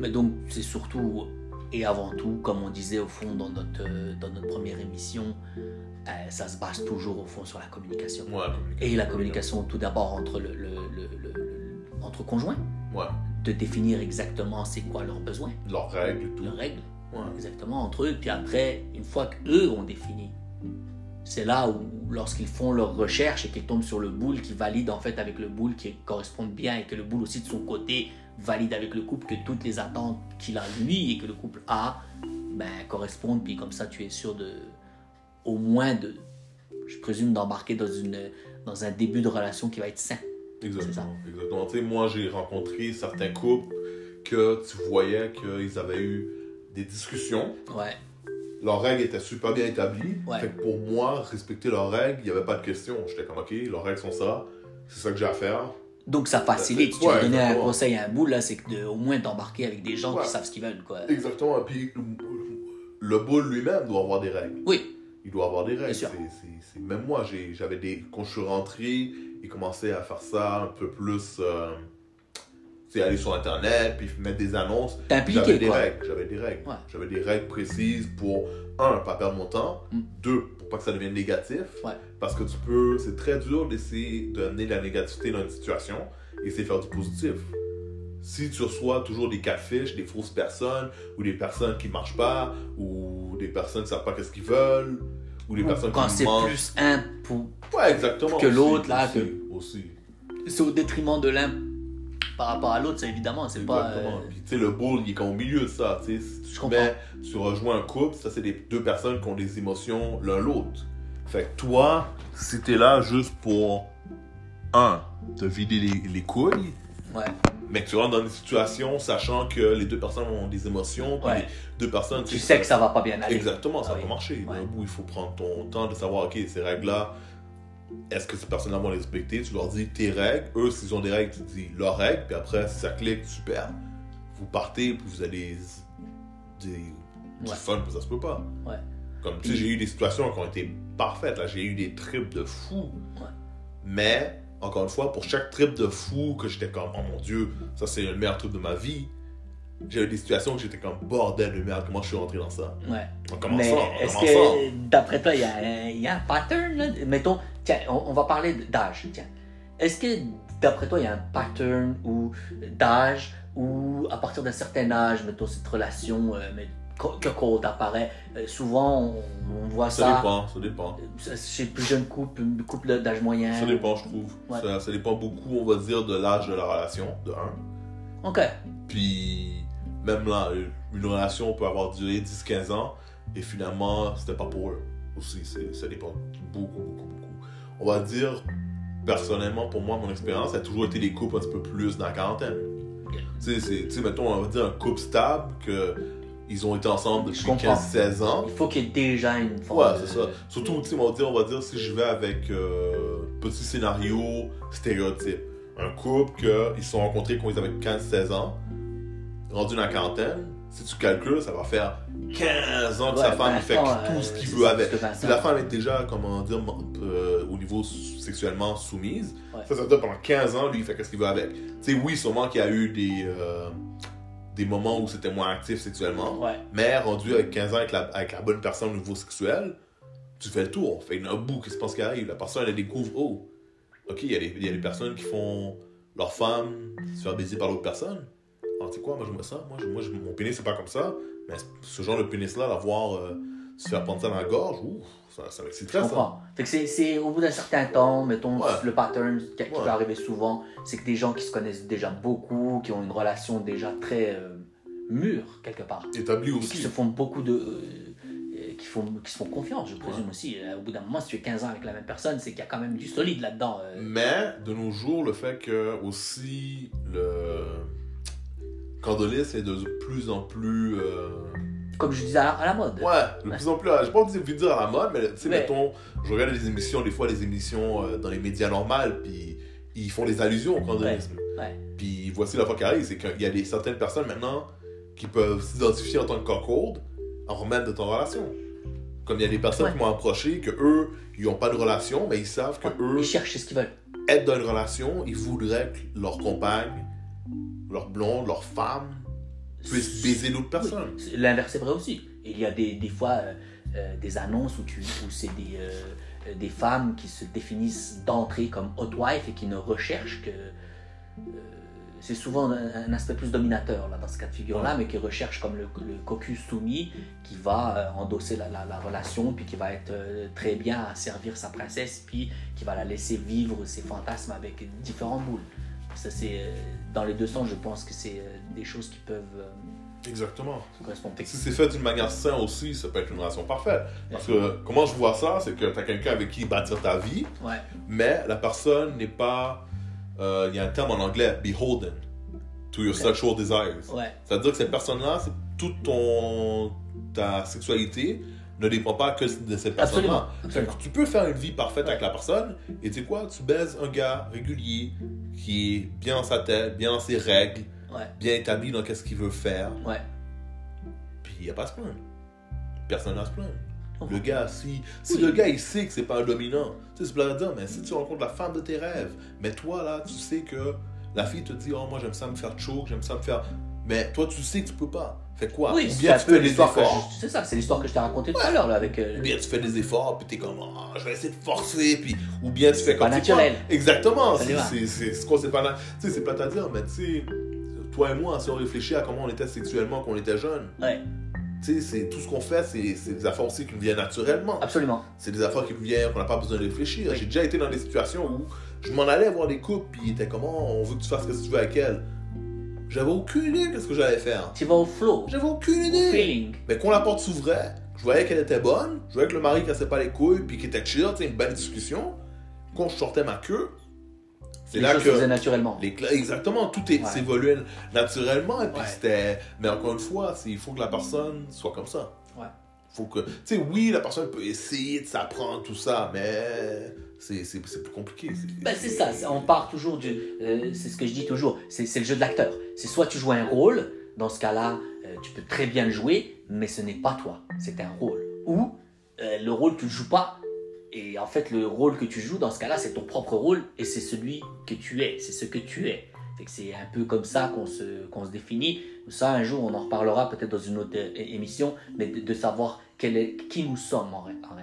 Speaker 1: Mais donc, c'est surtout et avant tout, comme on disait au fond dans notre, euh, dans notre première émission, euh, ça se base toujours au fond sur la communication.
Speaker 2: Ouais, la communication.
Speaker 1: Et la communication tout d'abord entre, le, le- le- entre conjoints,
Speaker 2: Ouais,
Speaker 1: de définir exactement c'est quoi leurs besoins,
Speaker 2: leurs règles
Speaker 1: leurs règles,
Speaker 2: Ouais.
Speaker 1: exactement entre eux. Puis après, une fois qu'eux ont défini, c'est là où, lorsqu'ils font leurs recherches et qu'ils tombent sur le boule qui valide en fait avec le boule qui correspondent bien et que le boule aussi de son côté valide avec le couple que toutes les attentes qu'il a lui et que le couple a ben, correspondent. Puis comme ça, tu es sûr de, au moins de, je présume, d'embarquer dans, une, dans un début de relation qui va être sain.
Speaker 2: Exactement. Exactement. Tu sais, moi, j'ai rencontré certains couples que tu voyais qu'ils avaient eu des discussions.
Speaker 1: Ouais,
Speaker 2: Leurs règles étaient super bien établies.
Speaker 1: Ouais.
Speaker 2: Fait que pour moi, respecter leurs règles, il n'y avait pas de question. J'étais comme, OK, leurs règles sont ça. C'est ça que j'ai à faire.
Speaker 1: Donc ça facilite. Si tu veux
Speaker 2: Ouais,
Speaker 1: donner un conseil à un boule, là, c'est que de- au moins d'embarquer avec des gens
Speaker 2: Ouais.
Speaker 1: qui savent ce qu'ils veulent. Quoi.
Speaker 2: Exactement. Et puis, le boule lui-même doit avoir des règles.
Speaker 1: Oui,
Speaker 2: Il doit avoir des règles. C'est- c'est- c'est- Même moi, j'ai- j'avais des. Quand je suis rentré, il commençait à faire ça un peu plus. Euh... C'est aller sur Internet, puis mettre des annonces.
Speaker 1: t'es
Speaker 2: J'avais des
Speaker 1: Quoi.
Speaker 2: règles. J'avais des règles.
Speaker 1: Ouais.
Speaker 2: J'avais des règles précises pour, un, pas perdre mon temps.
Speaker 1: Mm.
Speaker 2: Deux, pas que ça devienne négatif.
Speaker 1: Ouais.
Speaker 2: Parce que tu peux. C'est très dur d'essayer d'amener la négativité dans une situation et de faire du positif. Si tu reçois toujours des fiches, des fausses personnes, ou des personnes qui marchent pas, ou des personnes qui savent pas qu'est-ce qu'ils veulent, ou des personnes
Speaker 1: Quand
Speaker 2: qui
Speaker 1: c'est
Speaker 2: mentent.
Speaker 1: plus un pour...
Speaker 2: Ouais, exactement.
Speaker 1: que l'autre, là,
Speaker 2: aussi,
Speaker 1: que-
Speaker 2: Aussi.
Speaker 1: C'est au détriment de l'un par rapport à l'autre, évidemment. C'est pas.
Speaker 2: Exactement.
Speaker 1: euh,
Speaker 2: Puis tu sais, le bull, il est au milieu de ça. Tu sais, si tu mets, rejoins un couple, ça, c'est des deux personnes qui ont des émotions l'un l'autre. Fait que toi, si t'es là juste pour, un, te vider les, les couilles,
Speaker 1: Ouais.
Speaker 2: mais que tu rentres dans une situation sachant que les deux personnes ont des émotions, puis
Speaker 1: Ouais.
Speaker 2: les deux personnes...
Speaker 1: Tu sais que ça va pas bien aller.
Speaker 2: Exactement, ça
Speaker 1: Ah
Speaker 2: va
Speaker 1: oui.
Speaker 2: pas marcher.
Speaker 1: Ouais.
Speaker 2: D'un bout, il faut prendre ton temps de savoir, ok, ces règles-là, est-ce que ces personnes-là vont les respecter Tu leur dis tes règles. Eux, s'ils ont des règles, tu dis leurs règles. Puis après, si ça clique, super. Vous partez, puis vous allez des, du
Speaker 1: Ouais.
Speaker 2: fun, puis ça se peut pas.
Speaker 1: Ouais.
Speaker 2: Comme tu sais, j'ai eu des situations qui ont été parfaites. Là, j'ai eu des trips de fou.
Speaker 1: Ouais.
Speaker 2: Mais, encore une fois, pour chaque trip de fou que j'étais comme, oh mon Dieu, ça c'est le meilleur trip de ma vie. J'ai eu des situations que j'étais comme, bordel de merde, comment je suis rentré dans ça?
Speaker 1: Ouais.
Speaker 2: En commençant,
Speaker 1: est-ce que, d'après toi, il y, a un- il y a un pattern là? Mettons, tiens, on, on va parler d'âge. Tiens. Est-ce que, d'après toi, il y a un pattern ou d'âge ou à partir d'un certain âge, mettons, cette relation euh, mais, que code apparaît Euh, Souvent, on, on voit ça,
Speaker 2: Ça dépend, ça dépend.
Speaker 1: euh, chez plus jeune couple, couple d'âge moyen.
Speaker 2: Ça dépend, je trouve.
Speaker 1: Ouais.
Speaker 2: Ça, ça dépend beaucoup, on va dire, de l'âge de la relation, de un.
Speaker 1: Ok.
Speaker 2: Puis, même là, une relation peut avoir duré 10-15 ans, et finalement, c'était pas pour eux. Aussi, ça dépend beaucoup, beaucoup, beaucoup. On va dire, personnellement, pour moi, mon expérience, ça a toujours été des couples un petit peu plus dans la quarantaine. Tu sais, mettons, on va dire un couple stable, que ils ont été ensemble depuis
Speaker 1: comprends.
Speaker 2: 15-16 ans.
Speaker 1: Il faut qu'il y ait déjà une forme
Speaker 2: Ouais,
Speaker 1: de-
Speaker 2: c'est ça. Surtout, tu sais, on va dire, on va dire si je vais avec euh, petit scénario stéréotype. Un couple que ils se sont rencontrés quand ils avaient 15-16 ans, rendu dans la quarantaine. Si tu calcules, ça va faire 15 ans que sa femme il fait
Speaker 1: 20 ans,
Speaker 2: tout ce qu'il veut avec.
Speaker 1: 20
Speaker 2: Si la femme est déjà, comment dire, euh, au niveau sexuellement soumise,
Speaker 1: Ouais.
Speaker 2: ça, ça veut dire pendant 15 ans, lui, il fait ce qu'il veut avec. Tu sais, oui, sûrement qu'il y a eu des, euh, des moments où c'était moins actif sexuellement.
Speaker 1: Ouais.
Speaker 2: Mais rendu avec 15 ans avec la, avec la bonne personne au niveau sexuel, tu fais le tour. Fait un bout, qu'est-ce qui arrive? La personne, elle découvre, oh, ok, il y, a des- il y a des personnes qui font leur femme se faire baiser par l'autre personne. Alors, tu sais quoi, moi, j'aime ça. Moi, je- moi je- mon pénis, c'est pas comme ça. Mais ce genre de pénis-là, l'avoir euh, se faire prendre ça dans la gorge, ouf, ça, ça
Speaker 1: Je
Speaker 2: m'exciterait, ça.
Speaker 1: comprends. Fait que c'est- au bout d'un certain temps, mettons,
Speaker 2: Ouais.
Speaker 1: le pattern qui, qui
Speaker 2: Ouais.
Speaker 1: peut arriver souvent, c'est que des gens qui se connaissent déjà beaucoup, qui ont une relation déjà très euh, mûre, quelque part,
Speaker 2: Établi
Speaker 1: et qui
Speaker 2: aussi.
Speaker 1: se font beaucoup de. euh, qui, font, qui se font confiance, je présume aussi. Euh, Au bout d'un moment, si tu es 15 ans avec la même personne, c'est qu'il y a quand même du solide là-dedans.
Speaker 2: Mais, de nos jours, le fait que aussi le candolis est de plus en plus. euh,
Speaker 1: Comme je disais à, à la mode.
Speaker 2: Ouais, de plus en plus. J'ai pas envie de dire à la mode, mais tu sais,
Speaker 1: Ouais.
Speaker 2: mettons, je regarde des émissions, des fois des émissions euh, dans les médias normales, puis ils font des allusions au candonisme.
Speaker 1: Ouais.
Speaker 2: Puis voici la fois qui arrive, c'est qu'il y a des, certaines personnes maintenant qui peuvent s'identifier en tant que cockhold en remettre de ton relation. Comme il y a des personnes
Speaker 1: Ouais.
Speaker 2: qui m'ont approché, que eux, ils n'ont pas de relation, mais ils savent que eux,
Speaker 1: Ils cherchent ce qu'ils veulent.
Speaker 2: être dans une relation, ils voudraient que leur compagne, leur blonde, leur femme puisse baiser d'autres personnes.
Speaker 1: Oui, L'inverse est vrai aussi. Il y a des, des fois euh, euh, des annonces où, où c'est des, euh, des femmes qui se définissent d'entrée comme hot wife et qui ne recherchent que. euh, c'est souvent un, un aspect plus dominateur là, dans ce cas de figure-là, mais qui recherche comme le, le cocu soumis qui va endosser la, la- la relation, puis qui va être très bien à servir sa princesse, puis qui va la laisser vivre ses fantasmes avec différents boules. Ça, c'est, dans les deux sens, je pense que c'est euh, des choses qui peuvent euh,
Speaker 2: Exactement.
Speaker 1: correspondre.
Speaker 2: Si c'est fait d'une manière saine aussi, ça peut être une relation parfaite. Parce que comment je vois ça, c'est que tu as quelqu'un avec qui bâtir ta vie,
Speaker 1: Ouais.
Speaker 2: mais la personne n'est pas. euh, Il y a un terme en anglais, beholden to your sexual desires. C'est-à-dire que cette personne-là, c'est toute ton, ta sexualité ne dépend pas que de cette personne-là. Tu peux faire une vie parfaite avec la personne et tu sais quoi, tu baises un gars régulier qui est bien dans sa tête, bien dans ses règles,
Speaker 1: Ouais.
Speaker 2: bien établi dans qu'est-ce qu'il veut faire.
Speaker 1: Ouais.
Speaker 2: Puis il n'y a pas à se plaindre. Personne n'a à se plaindre.
Speaker 1: Oh.
Speaker 2: Le gars, si, si
Speaker 1: Oui.
Speaker 2: le gars il sait que c'est pas un dominant, tu sais, c'est de dire, mais si tu rencontres la femme de tes rêves, mais toi là, tu sais que la fille te dit, oh moi j'aime ça me faire choke, j'aime ça me faire. Mais toi tu sais que tu peux pas. Fais quoi
Speaker 1: Oui,
Speaker 2: Ou bien tu fais des efforts.
Speaker 1: C'est ça, c'est l'histoire que je t'ai racontée tout à l'heure là avec. euh,
Speaker 2: Ou bien tu fais des efforts, puis t'es comme, Ah, je vais essayer de forcer, puis. Ou bien tu fais
Speaker 1: pas
Speaker 2: comme. tu sais
Speaker 1: naturel.
Speaker 2: quoi, Exactement.
Speaker 1: Ça
Speaker 2: C'est
Speaker 1: va.
Speaker 2: c'est- c'est- c'est quoi, c'est pas. na- Tu sais, c'est pas à dire, mais tu sais, toi et moi, si on réfléchit à comment on était sexuellement quand on était jeune,
Speaker 1: Ouais,
Speaker 2: tu sais, c'est tout ce qu'on fait, c'est c'est des affaires aussi qui nous viennent naturellement.
Speaker 1: absolument.
Speaker 2: C'est des affaires qui nous viennent, qu'on n'a pas besoin de réfléchir.
Speaker 1: Oui.
Speaker 2: J'ai déjà été dans des situations où je m'en allais voir des couples, puis ils étaient comment, on veut que tu fasses ce que tu veux avec elle. J'avais aucune idée de ce que j'allais faire.
Speaker 1: Tu vas au flow,
Speaker 2: J'avais aucune
Speaker 1: au
Speaker 2: idée.
Speaker 1: feeling.
Speaker 2: Mais quand la porte s'ouvrait, je voyais qu'elle était bonne, je voyais que le mari cassait pas les couilles, puis qu'il était chill, tu une belle discussion. Quand je sortais ma queue, c'est là que.
Speaker 1: naturellement.
Speaker 2: Les exactement, tout est-
Speaker 1: Ouais.
Speaker 2: s'évoluait naturellement, et puis
Speaker 1: Ouais.
Speaker 2: c'était. Mais encore une fois, il faut que la personne soit comme ça.
Speaker 1: Ouais.
Speaker 2: Faut que. Tu sais, oui, la personne peut essayer de s'apprendre tout ça, mais c'est plus compliqué. c'est-
Speaker 1: Ben, c'est ça, on part toujours du. euh, c'est ce que je dis toujours, c'est c'est le jeu de l'acteur. C'est soit tu joues un rôle, dans ce cas-là, euh, tu peux très bien le jouer, mais ce n'est pas toi, c'est un rôle. Ou euh, le rôle, tu ne le joues pas, et en fait, le rôle que tu joues, dans ce cas-là, c'est ton propre rôle, et c'est celui que tu es, c'est ce que tu es. C'est un peu comme ça qu'on se, qu'on se définit. Ça, un jour, on en reparlera peut-être dans une autre euh, émission, mais de, savoir qui nous sommes en, en.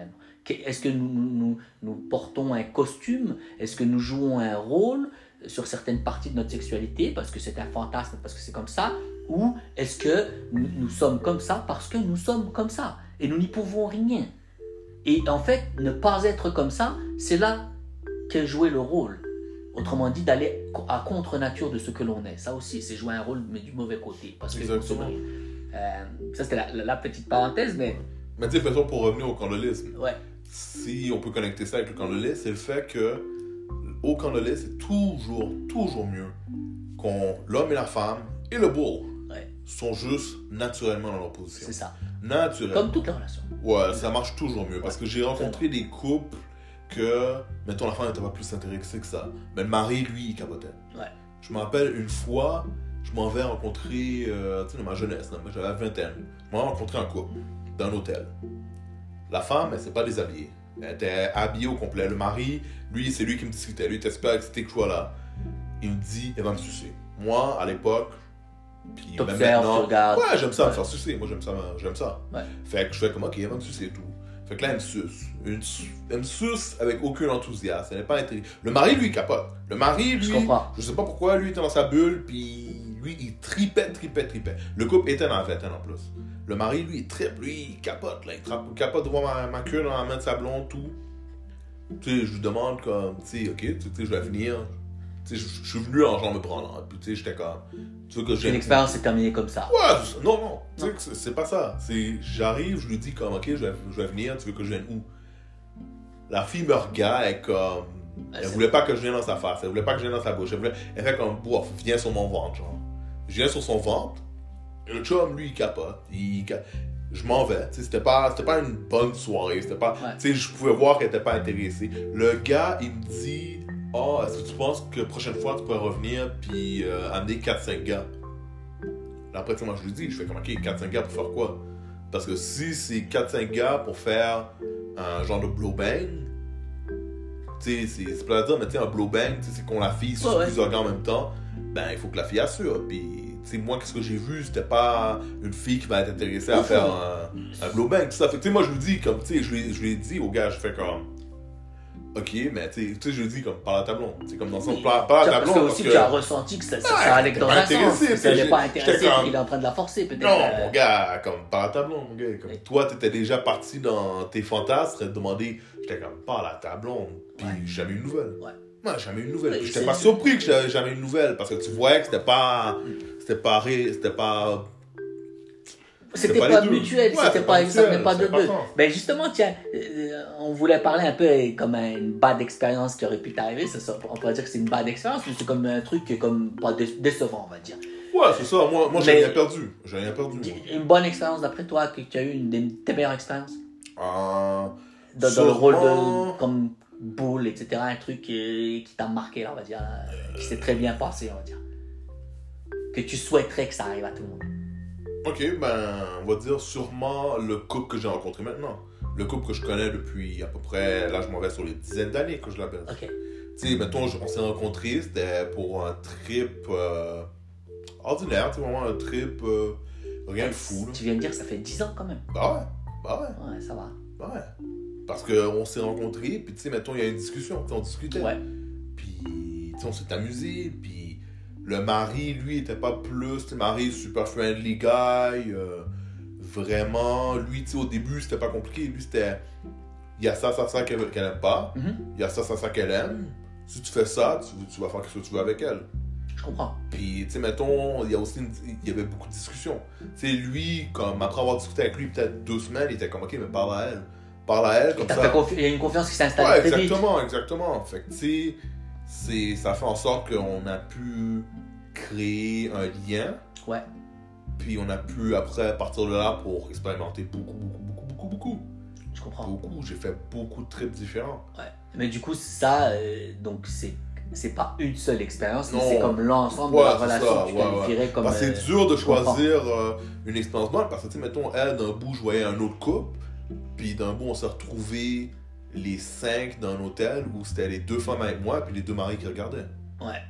Speaker 1: Que- Est-ce que nous, nous, portons un costume? Est-ce que nous jouons un rôle sur certaines parties de notre sexualité parce que c'est un fantasme, parce que c'est comme ça? Ou est-ce que nous, nous sommes comme ça parce que nous sommes comme ça et nous n'y pouvons rien? Et en fait, ne pas être comme ça, c'est là qu'est jouer le rôle. Autrement dit, d'aller à contre-nature de ce que l'on est. Ça aussi, c'est jouer un rôle, mais du mauvais côté. Parce que
Speaker 2: Exactement.
Speaker 1: Euh, ça, c'était la, la- petite parenthèse, mais
Speaker 2: Mais tu sais, pour revenir au candolisme,
Speaker 1: ouais,
Speaker 2: si on peut connecter ça avec le candolisme, c'est le fait que au c'est toujours, toujours mieux quand l'homme et la femme et le
Speaker 1: Ouais.
Speaker 2: sont juste naturellement dans leur position.
Speaker 1: c'est ça.
Speaker 2: Naturellement.
Speaker 1: Comme toute la relation.
Speaker 2: Ouais, ça marche toujours mieux. Parce que j'ai rencontré des couples que, mettons, la femme n'était pas plus intéressée que ça. Mais le mari, lui, il capotait.
Speaker 1: Ouais.
Speaker 2: Je me rappelle une fois, je m'en vais rencontrer, euh, tu sais, dans ma jeunesse, moi, j'avais la vingtaine. Je m'en vais rencontrer un couple dans un hôtel. La femme, elle s'est pas déshabillée. Elle était habillée au complet. Le mari, lui, c'est lui qui me discutait. Lui, il était super excité que je sois là. Il me dit, elle va me sucer. Moi, à l'époque, puis même maintenant,
Speaker 1: tu regardes.
Speaker 2: Ouais, j'aime ça me faire sucer. Moi, j'aime ça. J'aime ça.
Speaker 1: Ouais.
Speaker 2: Fait que je fais comme, ok, elle va me sucer et tout. Fait que là, elle me suce. Une elle me suce avec aucun enthousiasme. Elle n'est pas intéressée. Le mari, lui, capote. Le mari, lui,
Speaker 1: Je comprends.
Speaker 2: je sais pas pourquoi, lui, il était dans sa bulle, puis lui, il tripait, tripait, tripait. Le couple était dans la vingtaine en plus. Le mari, lui, il tripe, lui, il capote, là. Il trappe- il capote de voir ma, ma queue dans la main de sa blonde, tout. Tu sais, je lui demande comme, tu sais, ok, tu sais, je vais venir. Je suis venu en genre me prendre. Puis, tu sais, j'étais comme, tu veux que je
Speaker 1: Une expérience s'est terminée comme ça.
Speaker 2: Ouais, non, non, tu sais c'est- pas ça. J'arrive, je lui dis comme, ok, je vais, je vais venir, tu veux que je vienne où? La fille me regarde, elle comme,
Speaker 1: Ah,
Speaker 2: elle voulait pas que je vienne dans sa face, elle voulait pas que je vienne dans sa bouche, elle, voulait, elle fait comme, bof, viens sur mon ventre, genre. Je viens sur son ventre, et le chum, lui, il capote, il, je m'en vais, c'était pas, pas une bonne soirée, c'était pas,
Speaker 1: Ouais.
Speaker 2: tu sais, je pouvais voir qu'elle était pas intéressée. Le gars, il me dit, oh, est-ce que tu penses que la prochaine fois, tu pourrais revenir, puis euh, amener 4-5 gars? Là, après, tu sais, moi, je lui dis, je fais comme, ok, 4-5 gars pour faire quoi? Parce que si c'est 4-5 gars pour faire un genre de blow bang, tu sais, c'est pas à dire, mais tu sais, un blow bang, tu sais, c'est qu'on la fille sur
Speaker 1: ouais.
Speaker 2: plusieurs gars en même temps, ben, il faut que la fille assure. Puis, tu sais, moi, qu'est-ce que j'ai vu, c'était pas une fille qui va être intéressée à faire un, un blow bang, tout ça. Fait que, tu sais, moi, je lui dis, comme, tu sais, je lui, je lui ai dit au gars, je fais comme, ok, mais tu sais, tu je dis, comme, par la tablon. C'est comme dans son plan, par la
Speaker 1: Parce
Speaker 2: tablon.
Speaker 1: que
Speaker 2: parce
Speaker 1: aussi
Speaker 2: que-
Speaker 1: tu as ressenti que ça, ça, allait dans un sens. ça n'est pas intéressé,
Speaker 2: comme-
Speaker 1: il est en train de la forcer peut-être.
Speaker 2: Non,
Speaker 1: euh,
Speaker 2: mon gars, comme par la tablon, mon gars. Comme toi, t'étais déjà parti dans tes fantasmes, t'as demandé, j'étais comme par la tablon, puis
Speaker 1: Ouais.
Speaker 2: jamais eu de nouvelles.
Speaker 1: Ouais.
Speaker 2: Moi, jamais.
Speaker 1: Oui,
Speaker 2: Puis j'étais pas surpris que j'avais jamais eu de nouvelles, parce que tu voyais que c'était pas. C'était pas. C'était pas.
Speaker 1: C'était
Speaker 2: pas
Speaker 1: pas, mutuel,
Speaker 2: Ouais,
Speaker 1: c'était pas,
Speaker 2: pas
Speaker 1: ça venait
Speaker 2: mutuel,
Speaker 1: pas
Speaker 2: c'est
Speaker 1: de
Speaker 2: pas
Speaker 1: deux.
Speaker 2: ça.
Speaker 1: Ben justement, tiens, euh, on voulait parler un peu comme une bad expérience qui aurait pu t'arriver. Ça, ça, on pourrait dire que c'est une bad expérience, mais c'est comme un truc qui est comme pas dé- décevant, on va dire.
Speaker 2: Ouais, c'est ça. Moi, moi j'ai rien perdu. J'ai rien perdu.
Speaker 1: Une bonne expérience d'après toi, que tu as eu une des tes meilleures expériences?
Speaker 2: Euh,
Speaker 1: Dans, dans le rôle de. comme Bull, etc. Un truc qui, qui t'a marqué, là, on va dire. euh, Qui s'est très bien passé, on va dire. Que tu souhaiterais que ça arrive à tout le monde.
Speaker 2: Ok, ben, on va dire sûrement le couple que j'ai rencontré maintenant. Le couple que je connais depuis à peu près, là je m'en vais sur les dizaines d'années que je l'appelle.
Speaker 1: Ok.
Speaker 2: Tu sais, mettons, on s'est rencontrés, c'était pour un trip euh, ordinaire, tu vraiment un trip, euh, rien de fou. Là.
Speaker 1: Tu viens de dire que ça fait 10 ans quand même.
Speaker 2: Bah ouais, bah ouais,
Speaker 1: Ouais, ça va.
Speaker 2: bah ouais. Parce qu'on s'est rencontrés, puis tu sais, mettons, il y a une discussion, on discutait.
Speaker 1: Ouais.
Speaker 2: Puis, tu sais, on s'est amusé, puis le mari, lui, était pas plus, sais, mari, super friendly guy, euh, vraiment, lui, tu au début, c'était pas compliqué, lui, c'était, il y a ça, ça, ça qu'elle qu'elle aime pas,
Speaker 1: Mhm.
Speaker 2: il y a ça, ça, ça qu'elle aime, si tu fais ça, tu, tu vas faire ce que tu veux avec elle.
Speaker 1: Je comprends.
Speaker 2: Puis, tu sais, mettons, il y a aussi une- il y avait beaucoup de discussions. Tu sais, lui, comme après avoir discuté avec lui peut-être deux semaines, il était comme, ok, mais parle à elle. Parle à elle, comme ça.
Speaker 1: Il y a une confiance qui s'est installée
Speaker 2: Ouais, exactement, exactement. Fait que, tu sais, c'est- ça fait en sorte qu'on a pu créer un lien.
Speaker 1: Ouais.
Speaker 2: Puis on a pu, après, partir de là pour expérimenter beaucoup, beaucoup, beaucoup, beaucoup, beaucoup.
Speaker 1: Je comprends.
Speaker 2: Beaucoup. J'ai fait beaucoup de trips différents.
Speaker 1: Ouais. Mais du coup, ça, euh, donc c'est c'est pas une seule expérience, c'est comme l'ensemble
Speaker 2: Ouais,
Speaker 1: de la
Speaker 2: c'est
Speaker 1: relation
Speaker 2: ça,
Speaker 1: que tu
Speaker 2: ouais,
Speaker 1: qualifierais comme.
Speaker 2: Parce que
Speaker 1: euh,
Speaker 2: c'est dur de choisir euh, une expérience bonne parce que, tu sais, mettons, elle, d'un bout, je voyais un autre couple, puis d'un bout, on s'est retrouvés les cinq dans un hôtel où c'était les deux femmes avec moi, puis les deux maris qui regardaient.
Speaker 1: Ouais.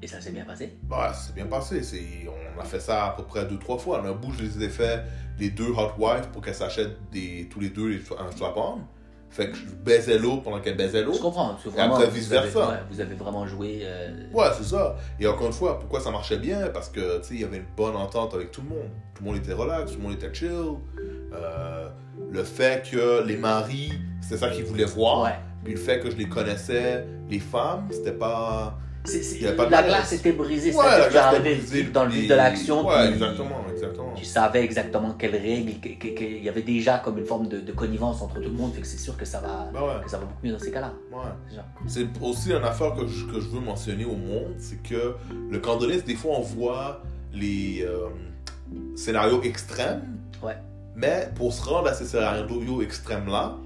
Speaker 1: Et ça s'est bien passé?
Speaker 2: Bah, c'est bien passé. C'est... On a fait ça à peu près deux, trois fois. D'un bout, je les ai fait les deux hot wives pour qu'elles s'achètent des, tous les deux les, un strap-on. Fait que je baisais l'autre pendant qu'elle baisait
Speaker 1: Je
Speaker 2: l'autre.
Speaker 1: comprends. Parce que
Speaker 2: Et
Speaker 1: vraiment,
Speaker 2: après,
Speaker 1: avez- ouais, vous avez vraiment joué. euh,
Speaker 2: Ouais, c'est ça. Et encore une fois, pourquoi ça marchait bien? Parce que, tu sais, il y avait une bonne entente avec tout le monde. Tout le monde était relax, tout le monde était chill. Euh, le fait que les maris, c'était ça qu'ils voulaient voir.
Speaker 1: Ouais.
Speaker 2: Puis le fait que je les connaissais, les femmes, c'était pas.
Speaker 1: La glace était brisée,
Speaker 2: Ouais, la
Speaker 1: que tu
Speaker 2: glace était brisée
Speaker 1: dans le vif
Speaker 2: depuis-
Speaker 1: de l'action.
Speaker 2: Ouais, exactement, exactement.
Speaker 1: Tu savais exactement quelles règles, qu'il y avait déjà comme une forme de, de connivence entre tout le monde, fait que c'est sûr que ça va,
Speaker 2: Bah ouais.
Speaker 1: que ça va beaucoup mieux dans ces cas-là.
Speaker 2: Ouais. C'est aussi une affaire que je, que je veux mentionner au monde, c'est que le candonis, des fois, on voit les euh, scénarios extrêmes.
Speaker 1: Ouais.
Speaker 2: Mais pour se rendre à ces scénarios extrêmes-là,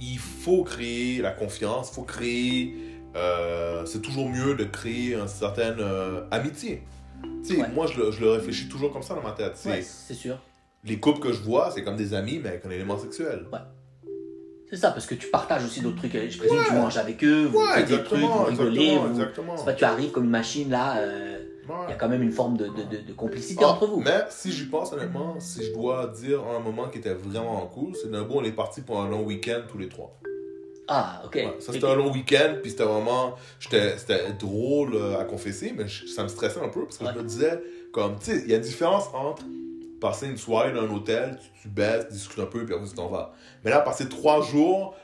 Speaker 2: il faut créer la confiance, il faut créer... euh, c'est toujours mieux de créer une certaine euh, amitié.
Speaker 1: Ouais.
Speaker 2: moi, je le, je le réfléchis toujours comme ça dans ma tête. C'est-
Speaker 1: Ouais, c'est sûr.
Speaker 2: Les couples que je vois, c'est comme des amis, mais avec un élément sexuel.
Speaker 1: C'est ça, parce que tu partages aussi d'autres trucs. Je présume que tu
Speaker 2: Ouais.
Speaker 1: manges avec eux, vous
Speaker 2: Ouais,
Speaker 1: faites des trucs, vous rigolez.
Speaker 2: exactement,
Speaker 1: vous-
Speaker 2: exactement.
Speaker 1: C'est pas tu arrives comme une machine là, euh, il y a quand même une forme de, de, de- de complicité
Speaker 2: Ah,
Speaker 1: entre vous.
Speaker 2: Mais si j'y pense honnêtement, si je dois dire un moment qui était vraiment cool, c'est d'un coup on est parti pour un long week-end tous les trois.
Speaker 1: Ah, ok.
Speaker 2: Ouais, ça c'était un long week-end, puis c'était vraiment, c'était drôle euh, à confesser, mais je- ça me stressait un peu parce que
Speaker 1: Ouais.
Speaker 2: je me disais, comme, tu sais, il y a une différence entre passer une soirée dans un hôtel, tu, tu baisses, tu discutes un peu, puis après tu t'en vas. Mais là, passer trois jours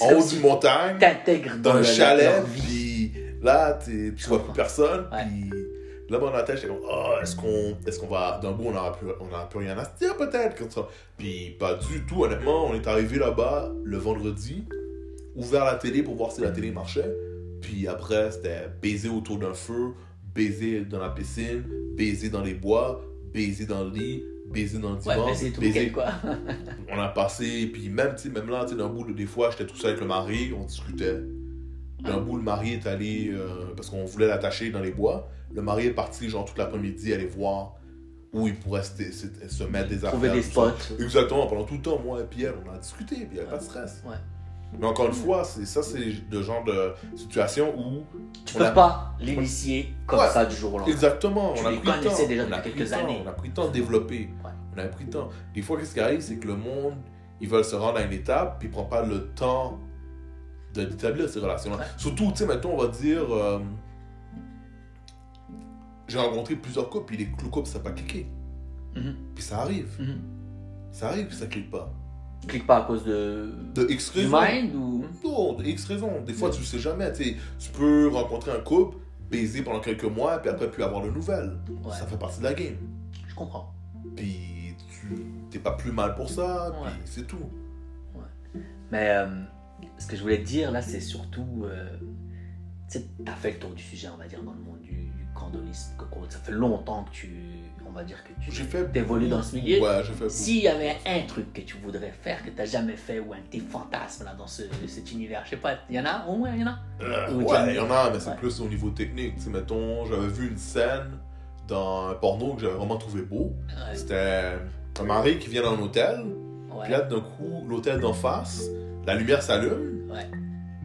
Speaker 2: en haut d'une montagne, dans
Speaker 1: dans
Speaker 2: un
Speaker 1: le-
Speaker 2: chalet, puis là, tu vois plus personne, puis là, dans la tête, j'étais comme, oh, est-ce qu'on est qu'on va, d'un bout, on n'aura plus, on aura plus rien à se dire peut-être. Puis pas du tout, honnêtement, on est arrivé là-bas le vendredi, ouvert la télé pour voir si la télé marchait, puis après, c'était baiser autour d'un feu, baiser dans la piscine, baiser dans les bois, baiser dans le lit, baiser dans le divan,
Speaker 1: mais c'est tout
Speaker 2: baiser
Speaker 1: quoi.
Speaker 2: on a passé, puis même, là, d'un bout, des fois, j'étais tout seul avec le mari, on discutait. D'un bout, le mari est allé, euh, parce qu'on voulait l'attacher dans les bois, le mari est parti, genre, toute l'après-midi, aller voir où il pourrait se, se- se mettre des
Speaker 1: Trouver
Speaker 2: affaires.
Speaker 1: des
Speaker 2: tout ça.
Speaker 1: spots.
Speaker 2: Exactement, pendant tout le temps, moi et Pierre, on a discuté, puis il n'y avait pas de stress.
Speaker 1: Ouais.
Speaker 2: Mais encore une fois, c'est ça, c'est le genre de situation où.
Speaker 1: Tu peux
Speaker 2: a-
Speaker 1: pas l'initier comme
Speaker 2: Ouais.
Speaker 1: ça du jour au lendemain.
Speaker 2: Exactement,
Speaker 1: Tu
Speaker 2: on a pris le temps.
Speaker 1: déjà
Speaker 2: on a
Speaker 1: depuis
Speaker 2: pris
Speaker 1: quelques
Speaker 2: le temps,
Speaker 1: années.
Speaker 2: On a pris le temps de développer.
Speaker 1: Ouais.
Speaker 2: On a pris le temps. Des fois, qu'est-ce qui arrive, c'est que le monde, ils veulent se rendre à une étape, puis ils prennent pas le temps d'établir ces relations-là.
Speaker 1: Ouais.
Speaker 2: Surtout, tu sais, mettons, on va dire. euh, J'ai rencontré plusieurs couples, puis les couples, ça n'a pas cliqué.
Speaker 1: Mhm,
Speaker 2: Puis ça arrive.
Speaker 1: mhm.
Speaker 2: Ça arrive, puis ça clique pas.
Speaker 1: Clique pas à cause de.
Speaker 2: De X raisons.
Speaker 1: mind ou?
Speaker 2: Non, de X raisons. Des fois, tu le sais jamais. tu. Tu peux rencontrer un couple, baiser pendant quelques mois, puis après, plus avoir de nouvelles.
Speaker 1: Ouais.
Speaker 2: Ça fait partie de la game.
Speaker 1: Je comprends.
Speaker 2: Puis tu t'es pas plus mal pour ça,
Speaker 1: Ouais.
Speaker 2: puis c'est tout.
Speaker 1: Mais euh, ce que je voulais te dire là, c'est surtout. euh, tu t'as fait le tour du sujet, on va dire, dans le monde du, du candonisme. Ça fait longtemps que tu. On va dire que tu évolues dans ce milieu.
Speaker 2: Ouais, j'ai fait.
Speaker 1: S'il y avait un truc que tu voudrais faire que tu n'as jamais fait ou un de tes fantasmes là, dans ce, cet univers, je sais pas, il y en a au moins, il y en a?
Speaker 2: Euh,
Speaker 1: Ou
Speaker 2: ouais, il y en a, mais c'est
Speaker 1: Ouais.
Speaker 2: plus au niveau technique. Tu sais, mettons, j'avais vu une scène dans un porno que j'avais vraiment trouvé beau.
Speaker 1: Ouais,
Speaker 2: C'était un mari qui vient dans un hôtel,
Speaker 1: ouais,
Speaker 2: puis là, d'un coup, l'hôtel d'en face, la lumière s'allume,
Speaker 1: ouais.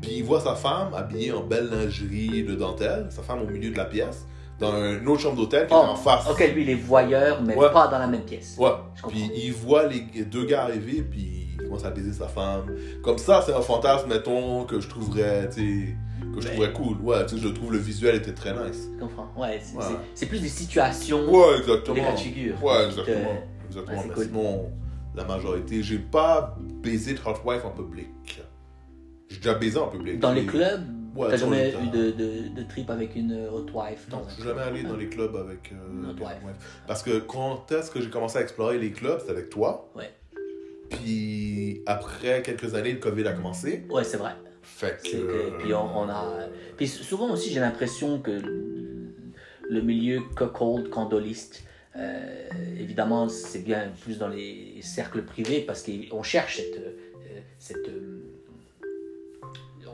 Speaker 2: puis il voit sa femme habillée en belle lingerie de dentelle, sa femme au milieu de la pièce, dans une autre chambre d'hôtel qui
Speaker 1: Oh,
Speaker 2: était en face.
Speaker 1: ok, lui il est voyeur, mais
Speaker 2: Ouais.
Speaker 1: pas dans la même pièce.
Speaker 2: Ouais. Puis il voit les deux gars arriver, puis il commence à baiser sa femme. Comme ça, c'est un fantasme, mettons, que je trouverais, tu sais, que je
Speaker 1: Ben.
Speaker 2: cool. Ouais, tu sais, je trouve le visuel était très nice.
Speaker 1: Je comprends. Ouais, c'est
Speaker 2: Ouais.
Speaker 1: plus des situations,
Speaker 2: Ouais, exactement.
Speaker 1: des cas de figure.
Speaker 2: Ouais,
Speaker 1: qui te-
Speaker 2: exactement. Exactement.
Speaker 1: Ouais, cool.
Speaker 2: sinon, la majorité, j'ai pas baisé de housewife en public. J'ai déjà baisé en public.
Speaker 1: Dans les clubs,
Speaker 2: Ouais,
Speaker 1: t'as jamais eu de, de, de trip avec une hot wife
Speaker 2: Non, je suis
Speaker 1: club?
Speaker 2: jamais allé dans les clubs avec euh,
Speaker 1: Hot wife.
Speaker 2: Parce que quand est-ce que j'ai commencé à explorer les clubs, c'était avec toi.
Speaker 1: Ouais.
Speaker 2: Puis après quelques années, le COVID a commencé.
Speaker 1: Ouais, c'est vrai.
Speaker 2: Fait que.
Speaker 1: C'est que- puis on, on a. Puis souvent aussi, j'ai l'impression que le milieu cold candoliste, euh, évidemment, c'est bien plus dans les cercles privés parce qu'on cherche cette. euh, cette euh,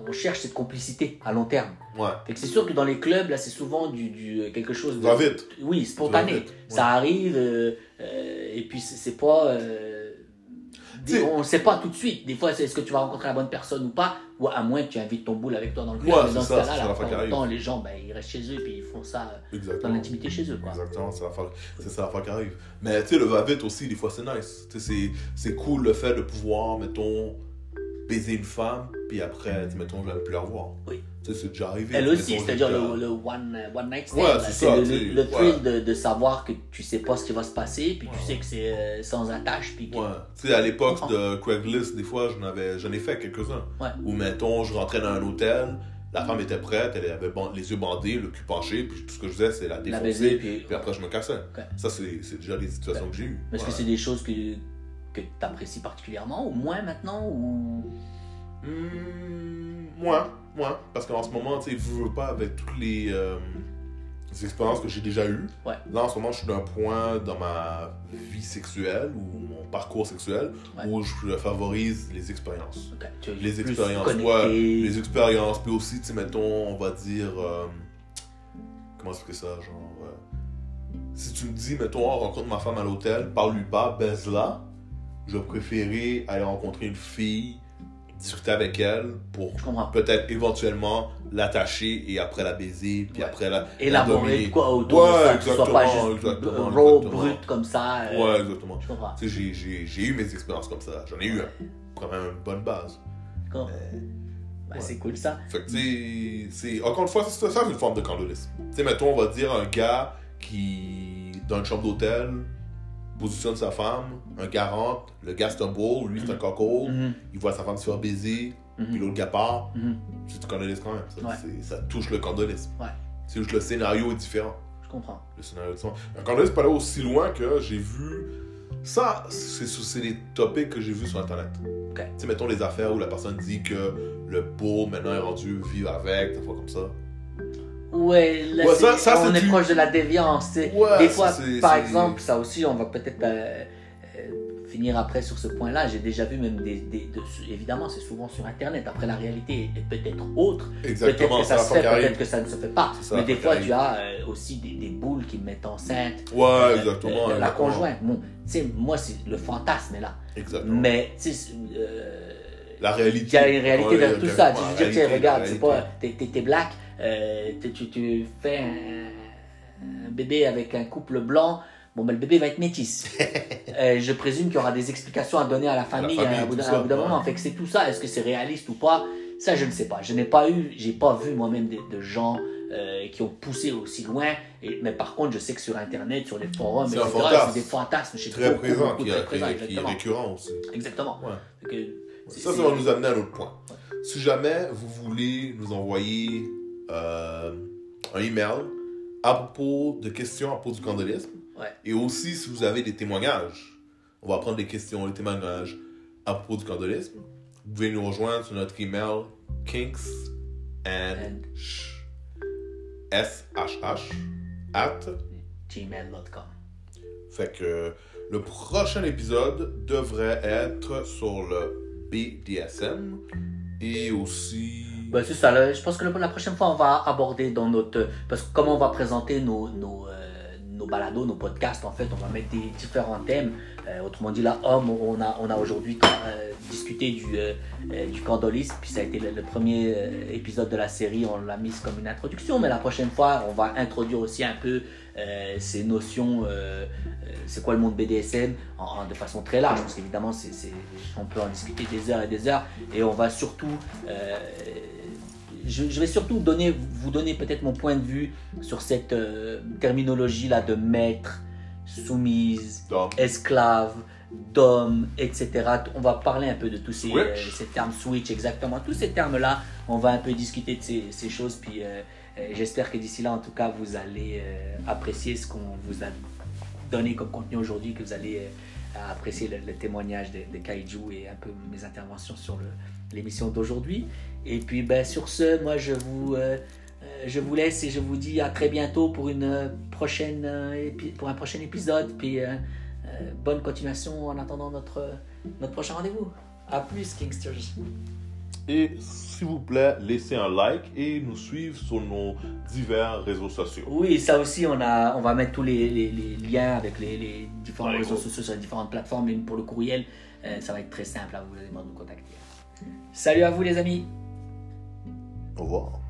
Speaker 1: on cherche cette complicité à long terme.
Speaker 2: Ouais.
Speaker 1: Fait que c'est sûr que dans les clubs, là, c'est souvent du, du quelque chose de.
Speaker 2: Va vite.
Speaker 1: Oui, spontané.
Speaker 2: Ça ouais.
Speaker 1: Arrive, euh, et puis c'est pas. euh, on ne sait pas tout de suite. Des fois, c'est est-ce que tu vas rencontrer la bonne personne ou pas, ou à moins que tu invites ton boule avec toi dans le club.
Speaker 2: Ouais,
Speaker 1: Mais dans ce
Speaker 2: ça,
Speaker 1: cas-là,
Speaker 2: c'est
Speaker 1: la
Speaker 2: la
Speaker 1: temps, les gens, ben, ils restent chez eux et puis ils font ça euh, dans
Speaker 2: Exactement.
Speaker 1: l'intimité chez eux. Quoi.
Speaker 2: Exactement, c'est la fois, c'est ça la fois qui arrive. Mais tu sais, le va-vite aussi, des fois, c'est nice. C'est, c'est cool le fait de pouvoir, mettons, baiser une femme, puis après, mettons, je vais plus la revoir.
Speaker 1: Oui.
Speaker 2: Tu sais, c'est déjà arrivé.
Speaker 1: Elle aussi, c'est-à-dire le, one, euh, one night stand.
Speaker 2: Ouais, c'est
Speaker 1: le, le- le
Speaker 2: ouais.
Speaker 1: de, de savoir que tu sais pas ce qui va se passer, puis tu sais que c'est euh, sans attache, puis que-
Speaker 2: Ouais. Tu sais, à l'époque de Craigslist, des fois, j'en avais, j'en ai fait quelques-uns.
Speaker 1: Ouais.
Speaker 2: Où, mettons, je rentrais dans un hôtel, la femme était prête, elle avait les yeux bandés, le cul penché, puis tout ce que je faisais, c'est la
Speaker 1: la
Speaker 2: défoncer,
Speaker 1: baiser,
Speaker 2: puis...
Speaker 1: puis...
Speaker 2: après, je me cassais.
Speaker 1: Ok.
Speaker 2: Ça, c'est, déjà des situations que j'ai eues. Ouais.
Speaker 1: que c'est des choses que, que tu apprécies particulièrement, ou moins maintenant, ou...
Speaker 2: Hmm, moi, moi, parce qu'en ce moment, tu sais, je veux pas avec toutes les, euh, les expériences que j'ai déjà eues.
Speaker 1: Ouais.
Speaker 2: Là, en ce moment, je suis d'un point dans ma vie sexuelle ou mon parcours sexuel
Speaker 1: Ouais.
Speaker 2: où je favorise les expériences.
Speaker 1: Ok, tu es
Speaker 2: Les expériences, ouais, les expériences, puis aussi, tu sais, mettons, on va dire, euh, comment expliquer ça, genre, euh, si tu me dis, mettons, oh, rencontre ma femme à l'hôtel, parle-lui pas, baise-la, je vais préférer aller rencontrer une fille, discuter avec elle pour peut-être éventuellement l'attacher et après la baiser, puis
Speaker 1: Ouais.
Speaker 2: après la.
Speaker 1: Élaborer quoi autour
Speaker 2: Ouais,
Speaker 1: de ça, que ce soit pas
Speaker 2: exactement,
Speaker 1: juste
Speaker 2: exactement,
Speaker 1: raw,
Speaker 2: exactement.
Speaker 1: brut comme ça. euh,
Speaker 2: Ouais, exactement.
Speaker 1: Je comprends.
Speaker 2: Tu sais, j'ai- j'ai j'ai eu mes expériences comme ça. J'en ai eu un, quand même une bonne base.
Speaker 1: D'accord. Ben,
Speaker 2: Ouais.
Speaker 1: C'est cool ça.
Speaker 2: Fait que, tu sais, c'est. Encore une fois, c'est ça, c'est une forme de candolisme. Tu sais, mettons, on va dire un gars qui, dans une chambre d'hôtel, positionne sa femme, un gars rentre, le gars c'est un beau, lui c'est un coco,
Speaker 1: Mhm,
Speaker 2: il voit sa femme se faire baiser,
Speaker 1: mhm,
Speaker 2: puis l'autre gars part,
Speaker 1: mhm.
Speaker 2: c'est du candolisme quand même. Ça,
Speaker 1: Ouais.
Speaker 2: c'est- ça touche le candolisme.
Speaker 1: Ouais.
Speaker 2: C'est juste le scénario est différent.
Speaker 1: Je comprends.
Speaker 2: Le scénario est différent. Un candolisme peut aller aussi loin que j'ai vu. Ça, c'est des topics que j'ai vus sur Internet. Tu sais, mettons les affaires où la personne dit que le beau maintenant est rendu vivre avec, des fois comme ça.
Speaker 1: Ouais, là,
Speaker 2: Ouais,
Speaker 1: c'est-
Speaker 2: ça- ça,
Speaker 1: on est
Speaker 2: du-
Speaker 1: proche de la déviance.
Speaker 2: Ouais,
Speaker 1: Des fois, par exemple, ça aussi, on va peut-être euh, euh, finir après sur ce point-là. J'ai déjà vu même des. des- de- évidemment, c'est souvent sur Internet. Après, la réalité est peut-être autre. Peut-être
Speaker 2: Exactement,
Speaker 1: que ça se fait, peut-être que ça ne se fait pas.
Speaker 2: Ça,
Speaker 1: Mais des
Speaker 2: fois
Speaker 1: tu as euh, aussi des, des boules qui mettent enceinte.
Speaker 2: Ouais,
Speaker 1: euh,
Speaker 2: exactement.
Speaker 1: euh, la
Speaker 2: exactement.
Speaker 1: conjointe. Bon, tu sais, moi, c'est le fantasme est là.
Speaker 2: Exactement.
Speaker 1: Mais, tu sais, euh,
Speaker 2: La réalité.
Speaker 1: il y a une réalité derrière tout ça. Tu veux dire, regarde, t'es black, euh, tu, tu fais un, un bébé avec un couple blanc. Bon, ben, le bébé va être métis. Euh, je présume qu'il y aura des explications à donner à la famille,
Speaker 2: famille,
Speaker 1: à, un bout d'un-
Speaker 2: tout ça,
Speaker 1: à bout d'un
Speaker 2: ouais.
Speaker 1: moment. Fait que c'est tout ça. Est-ce que c'est réaliste ou pas? Ça, je ne sais pas. Je n'ai pas eu, j'ai pas vu moi-même de, de gens euh, qui ont poussé aussi loin. Et, mais par contre, je sais que sur Internet, sur les forums,
Speaker 2: C'est
Speaker 1: des fantasmes chez
Speaker 2: Très présent, qui, est- récurrent aussi.
Speaker 1: Exactement.
Speaker 2: Ouais.
Speaker 1: Que c'est-
Speaker 2: Ça, ça va nous amener à un autre point. Si jamais vous voulez nous envoyer euh, un email à propos de questions à propos du candolisme,
Speaker 1: Ouais.
Speaker 2: et aussi si vous avez des témoignages, on va prendre des questions, des témoignages à propos du candolisme, vous pouvez nous rejoindre sur notre email kinks and
Speaker 1: And-
Speaker 2: sh- shh at
Speaker 1: gmail.com.
Speaker 2: Fait que le prochain épisode devrait être sur le BDSM et aussi.
Speaker 1: Ben, c'est ça, là, je pense que la prochaine fois, on va aborder dans notre. Parce que comment on va présenter nos, nos, euh, nos balados, nos podcasts, en fait, on va mettre des différents thèmes. Euh, autrement dit, là, homme, on a, on a aujourd'hui euh, discuté du, du candolis, puis ça a été le, premier épisode de la série, on l'a mis comme une introduction, mais la prochaine fois, on va introduire aussi un peu ces notions, c'est quoi le monde BDSM, en, de façon très large, parce qu'évidemment, on peut en discuter des heures et des heures, et on va surtout... je, je vais surtout donner, vous donner peut-être mon point de vue sur cette euh, terminologie-là de maître, soumise, esclave, d'homme, etc. On va parler un peu de tous ces, euh, ces termes switch, exactement. Tous ces termes-là, on va un peu discuter de ces, ces choses. Puis euh, j'espère que d'ici là, en tout cas, vous allez apprécier ce qu'on vous a donné comme contenu aujourd'hui, que vous allez apprécier le, le témoignage de, de Kaiju et un peu mes interventions sur le- l'émission d'aujourd'hui. Et puis, ben, sur ce, moi, je vous, euh, euh, je vous laisse et je vous dis à très bientôt pour, une euh, prochaine, pour un prochain épisode. Puis, euh, bonne continuation en attendant notre, notre prochain rendez-vous. À plus, Kingsters.
Speaker 2: et s'il vous plaît, laissez un like et nous suivre sur nos divers réseaux sociaux.
Speaker 1: Oui, ça aussi, on, a, on va mettre tous les, les- les liens avec les, les différents réseaux sociaux sur les différentes plateformes. Et pour le courriel, euh, ça va être très simple. à vous allez nous contacter. Salut à vous les amis. Au revoir.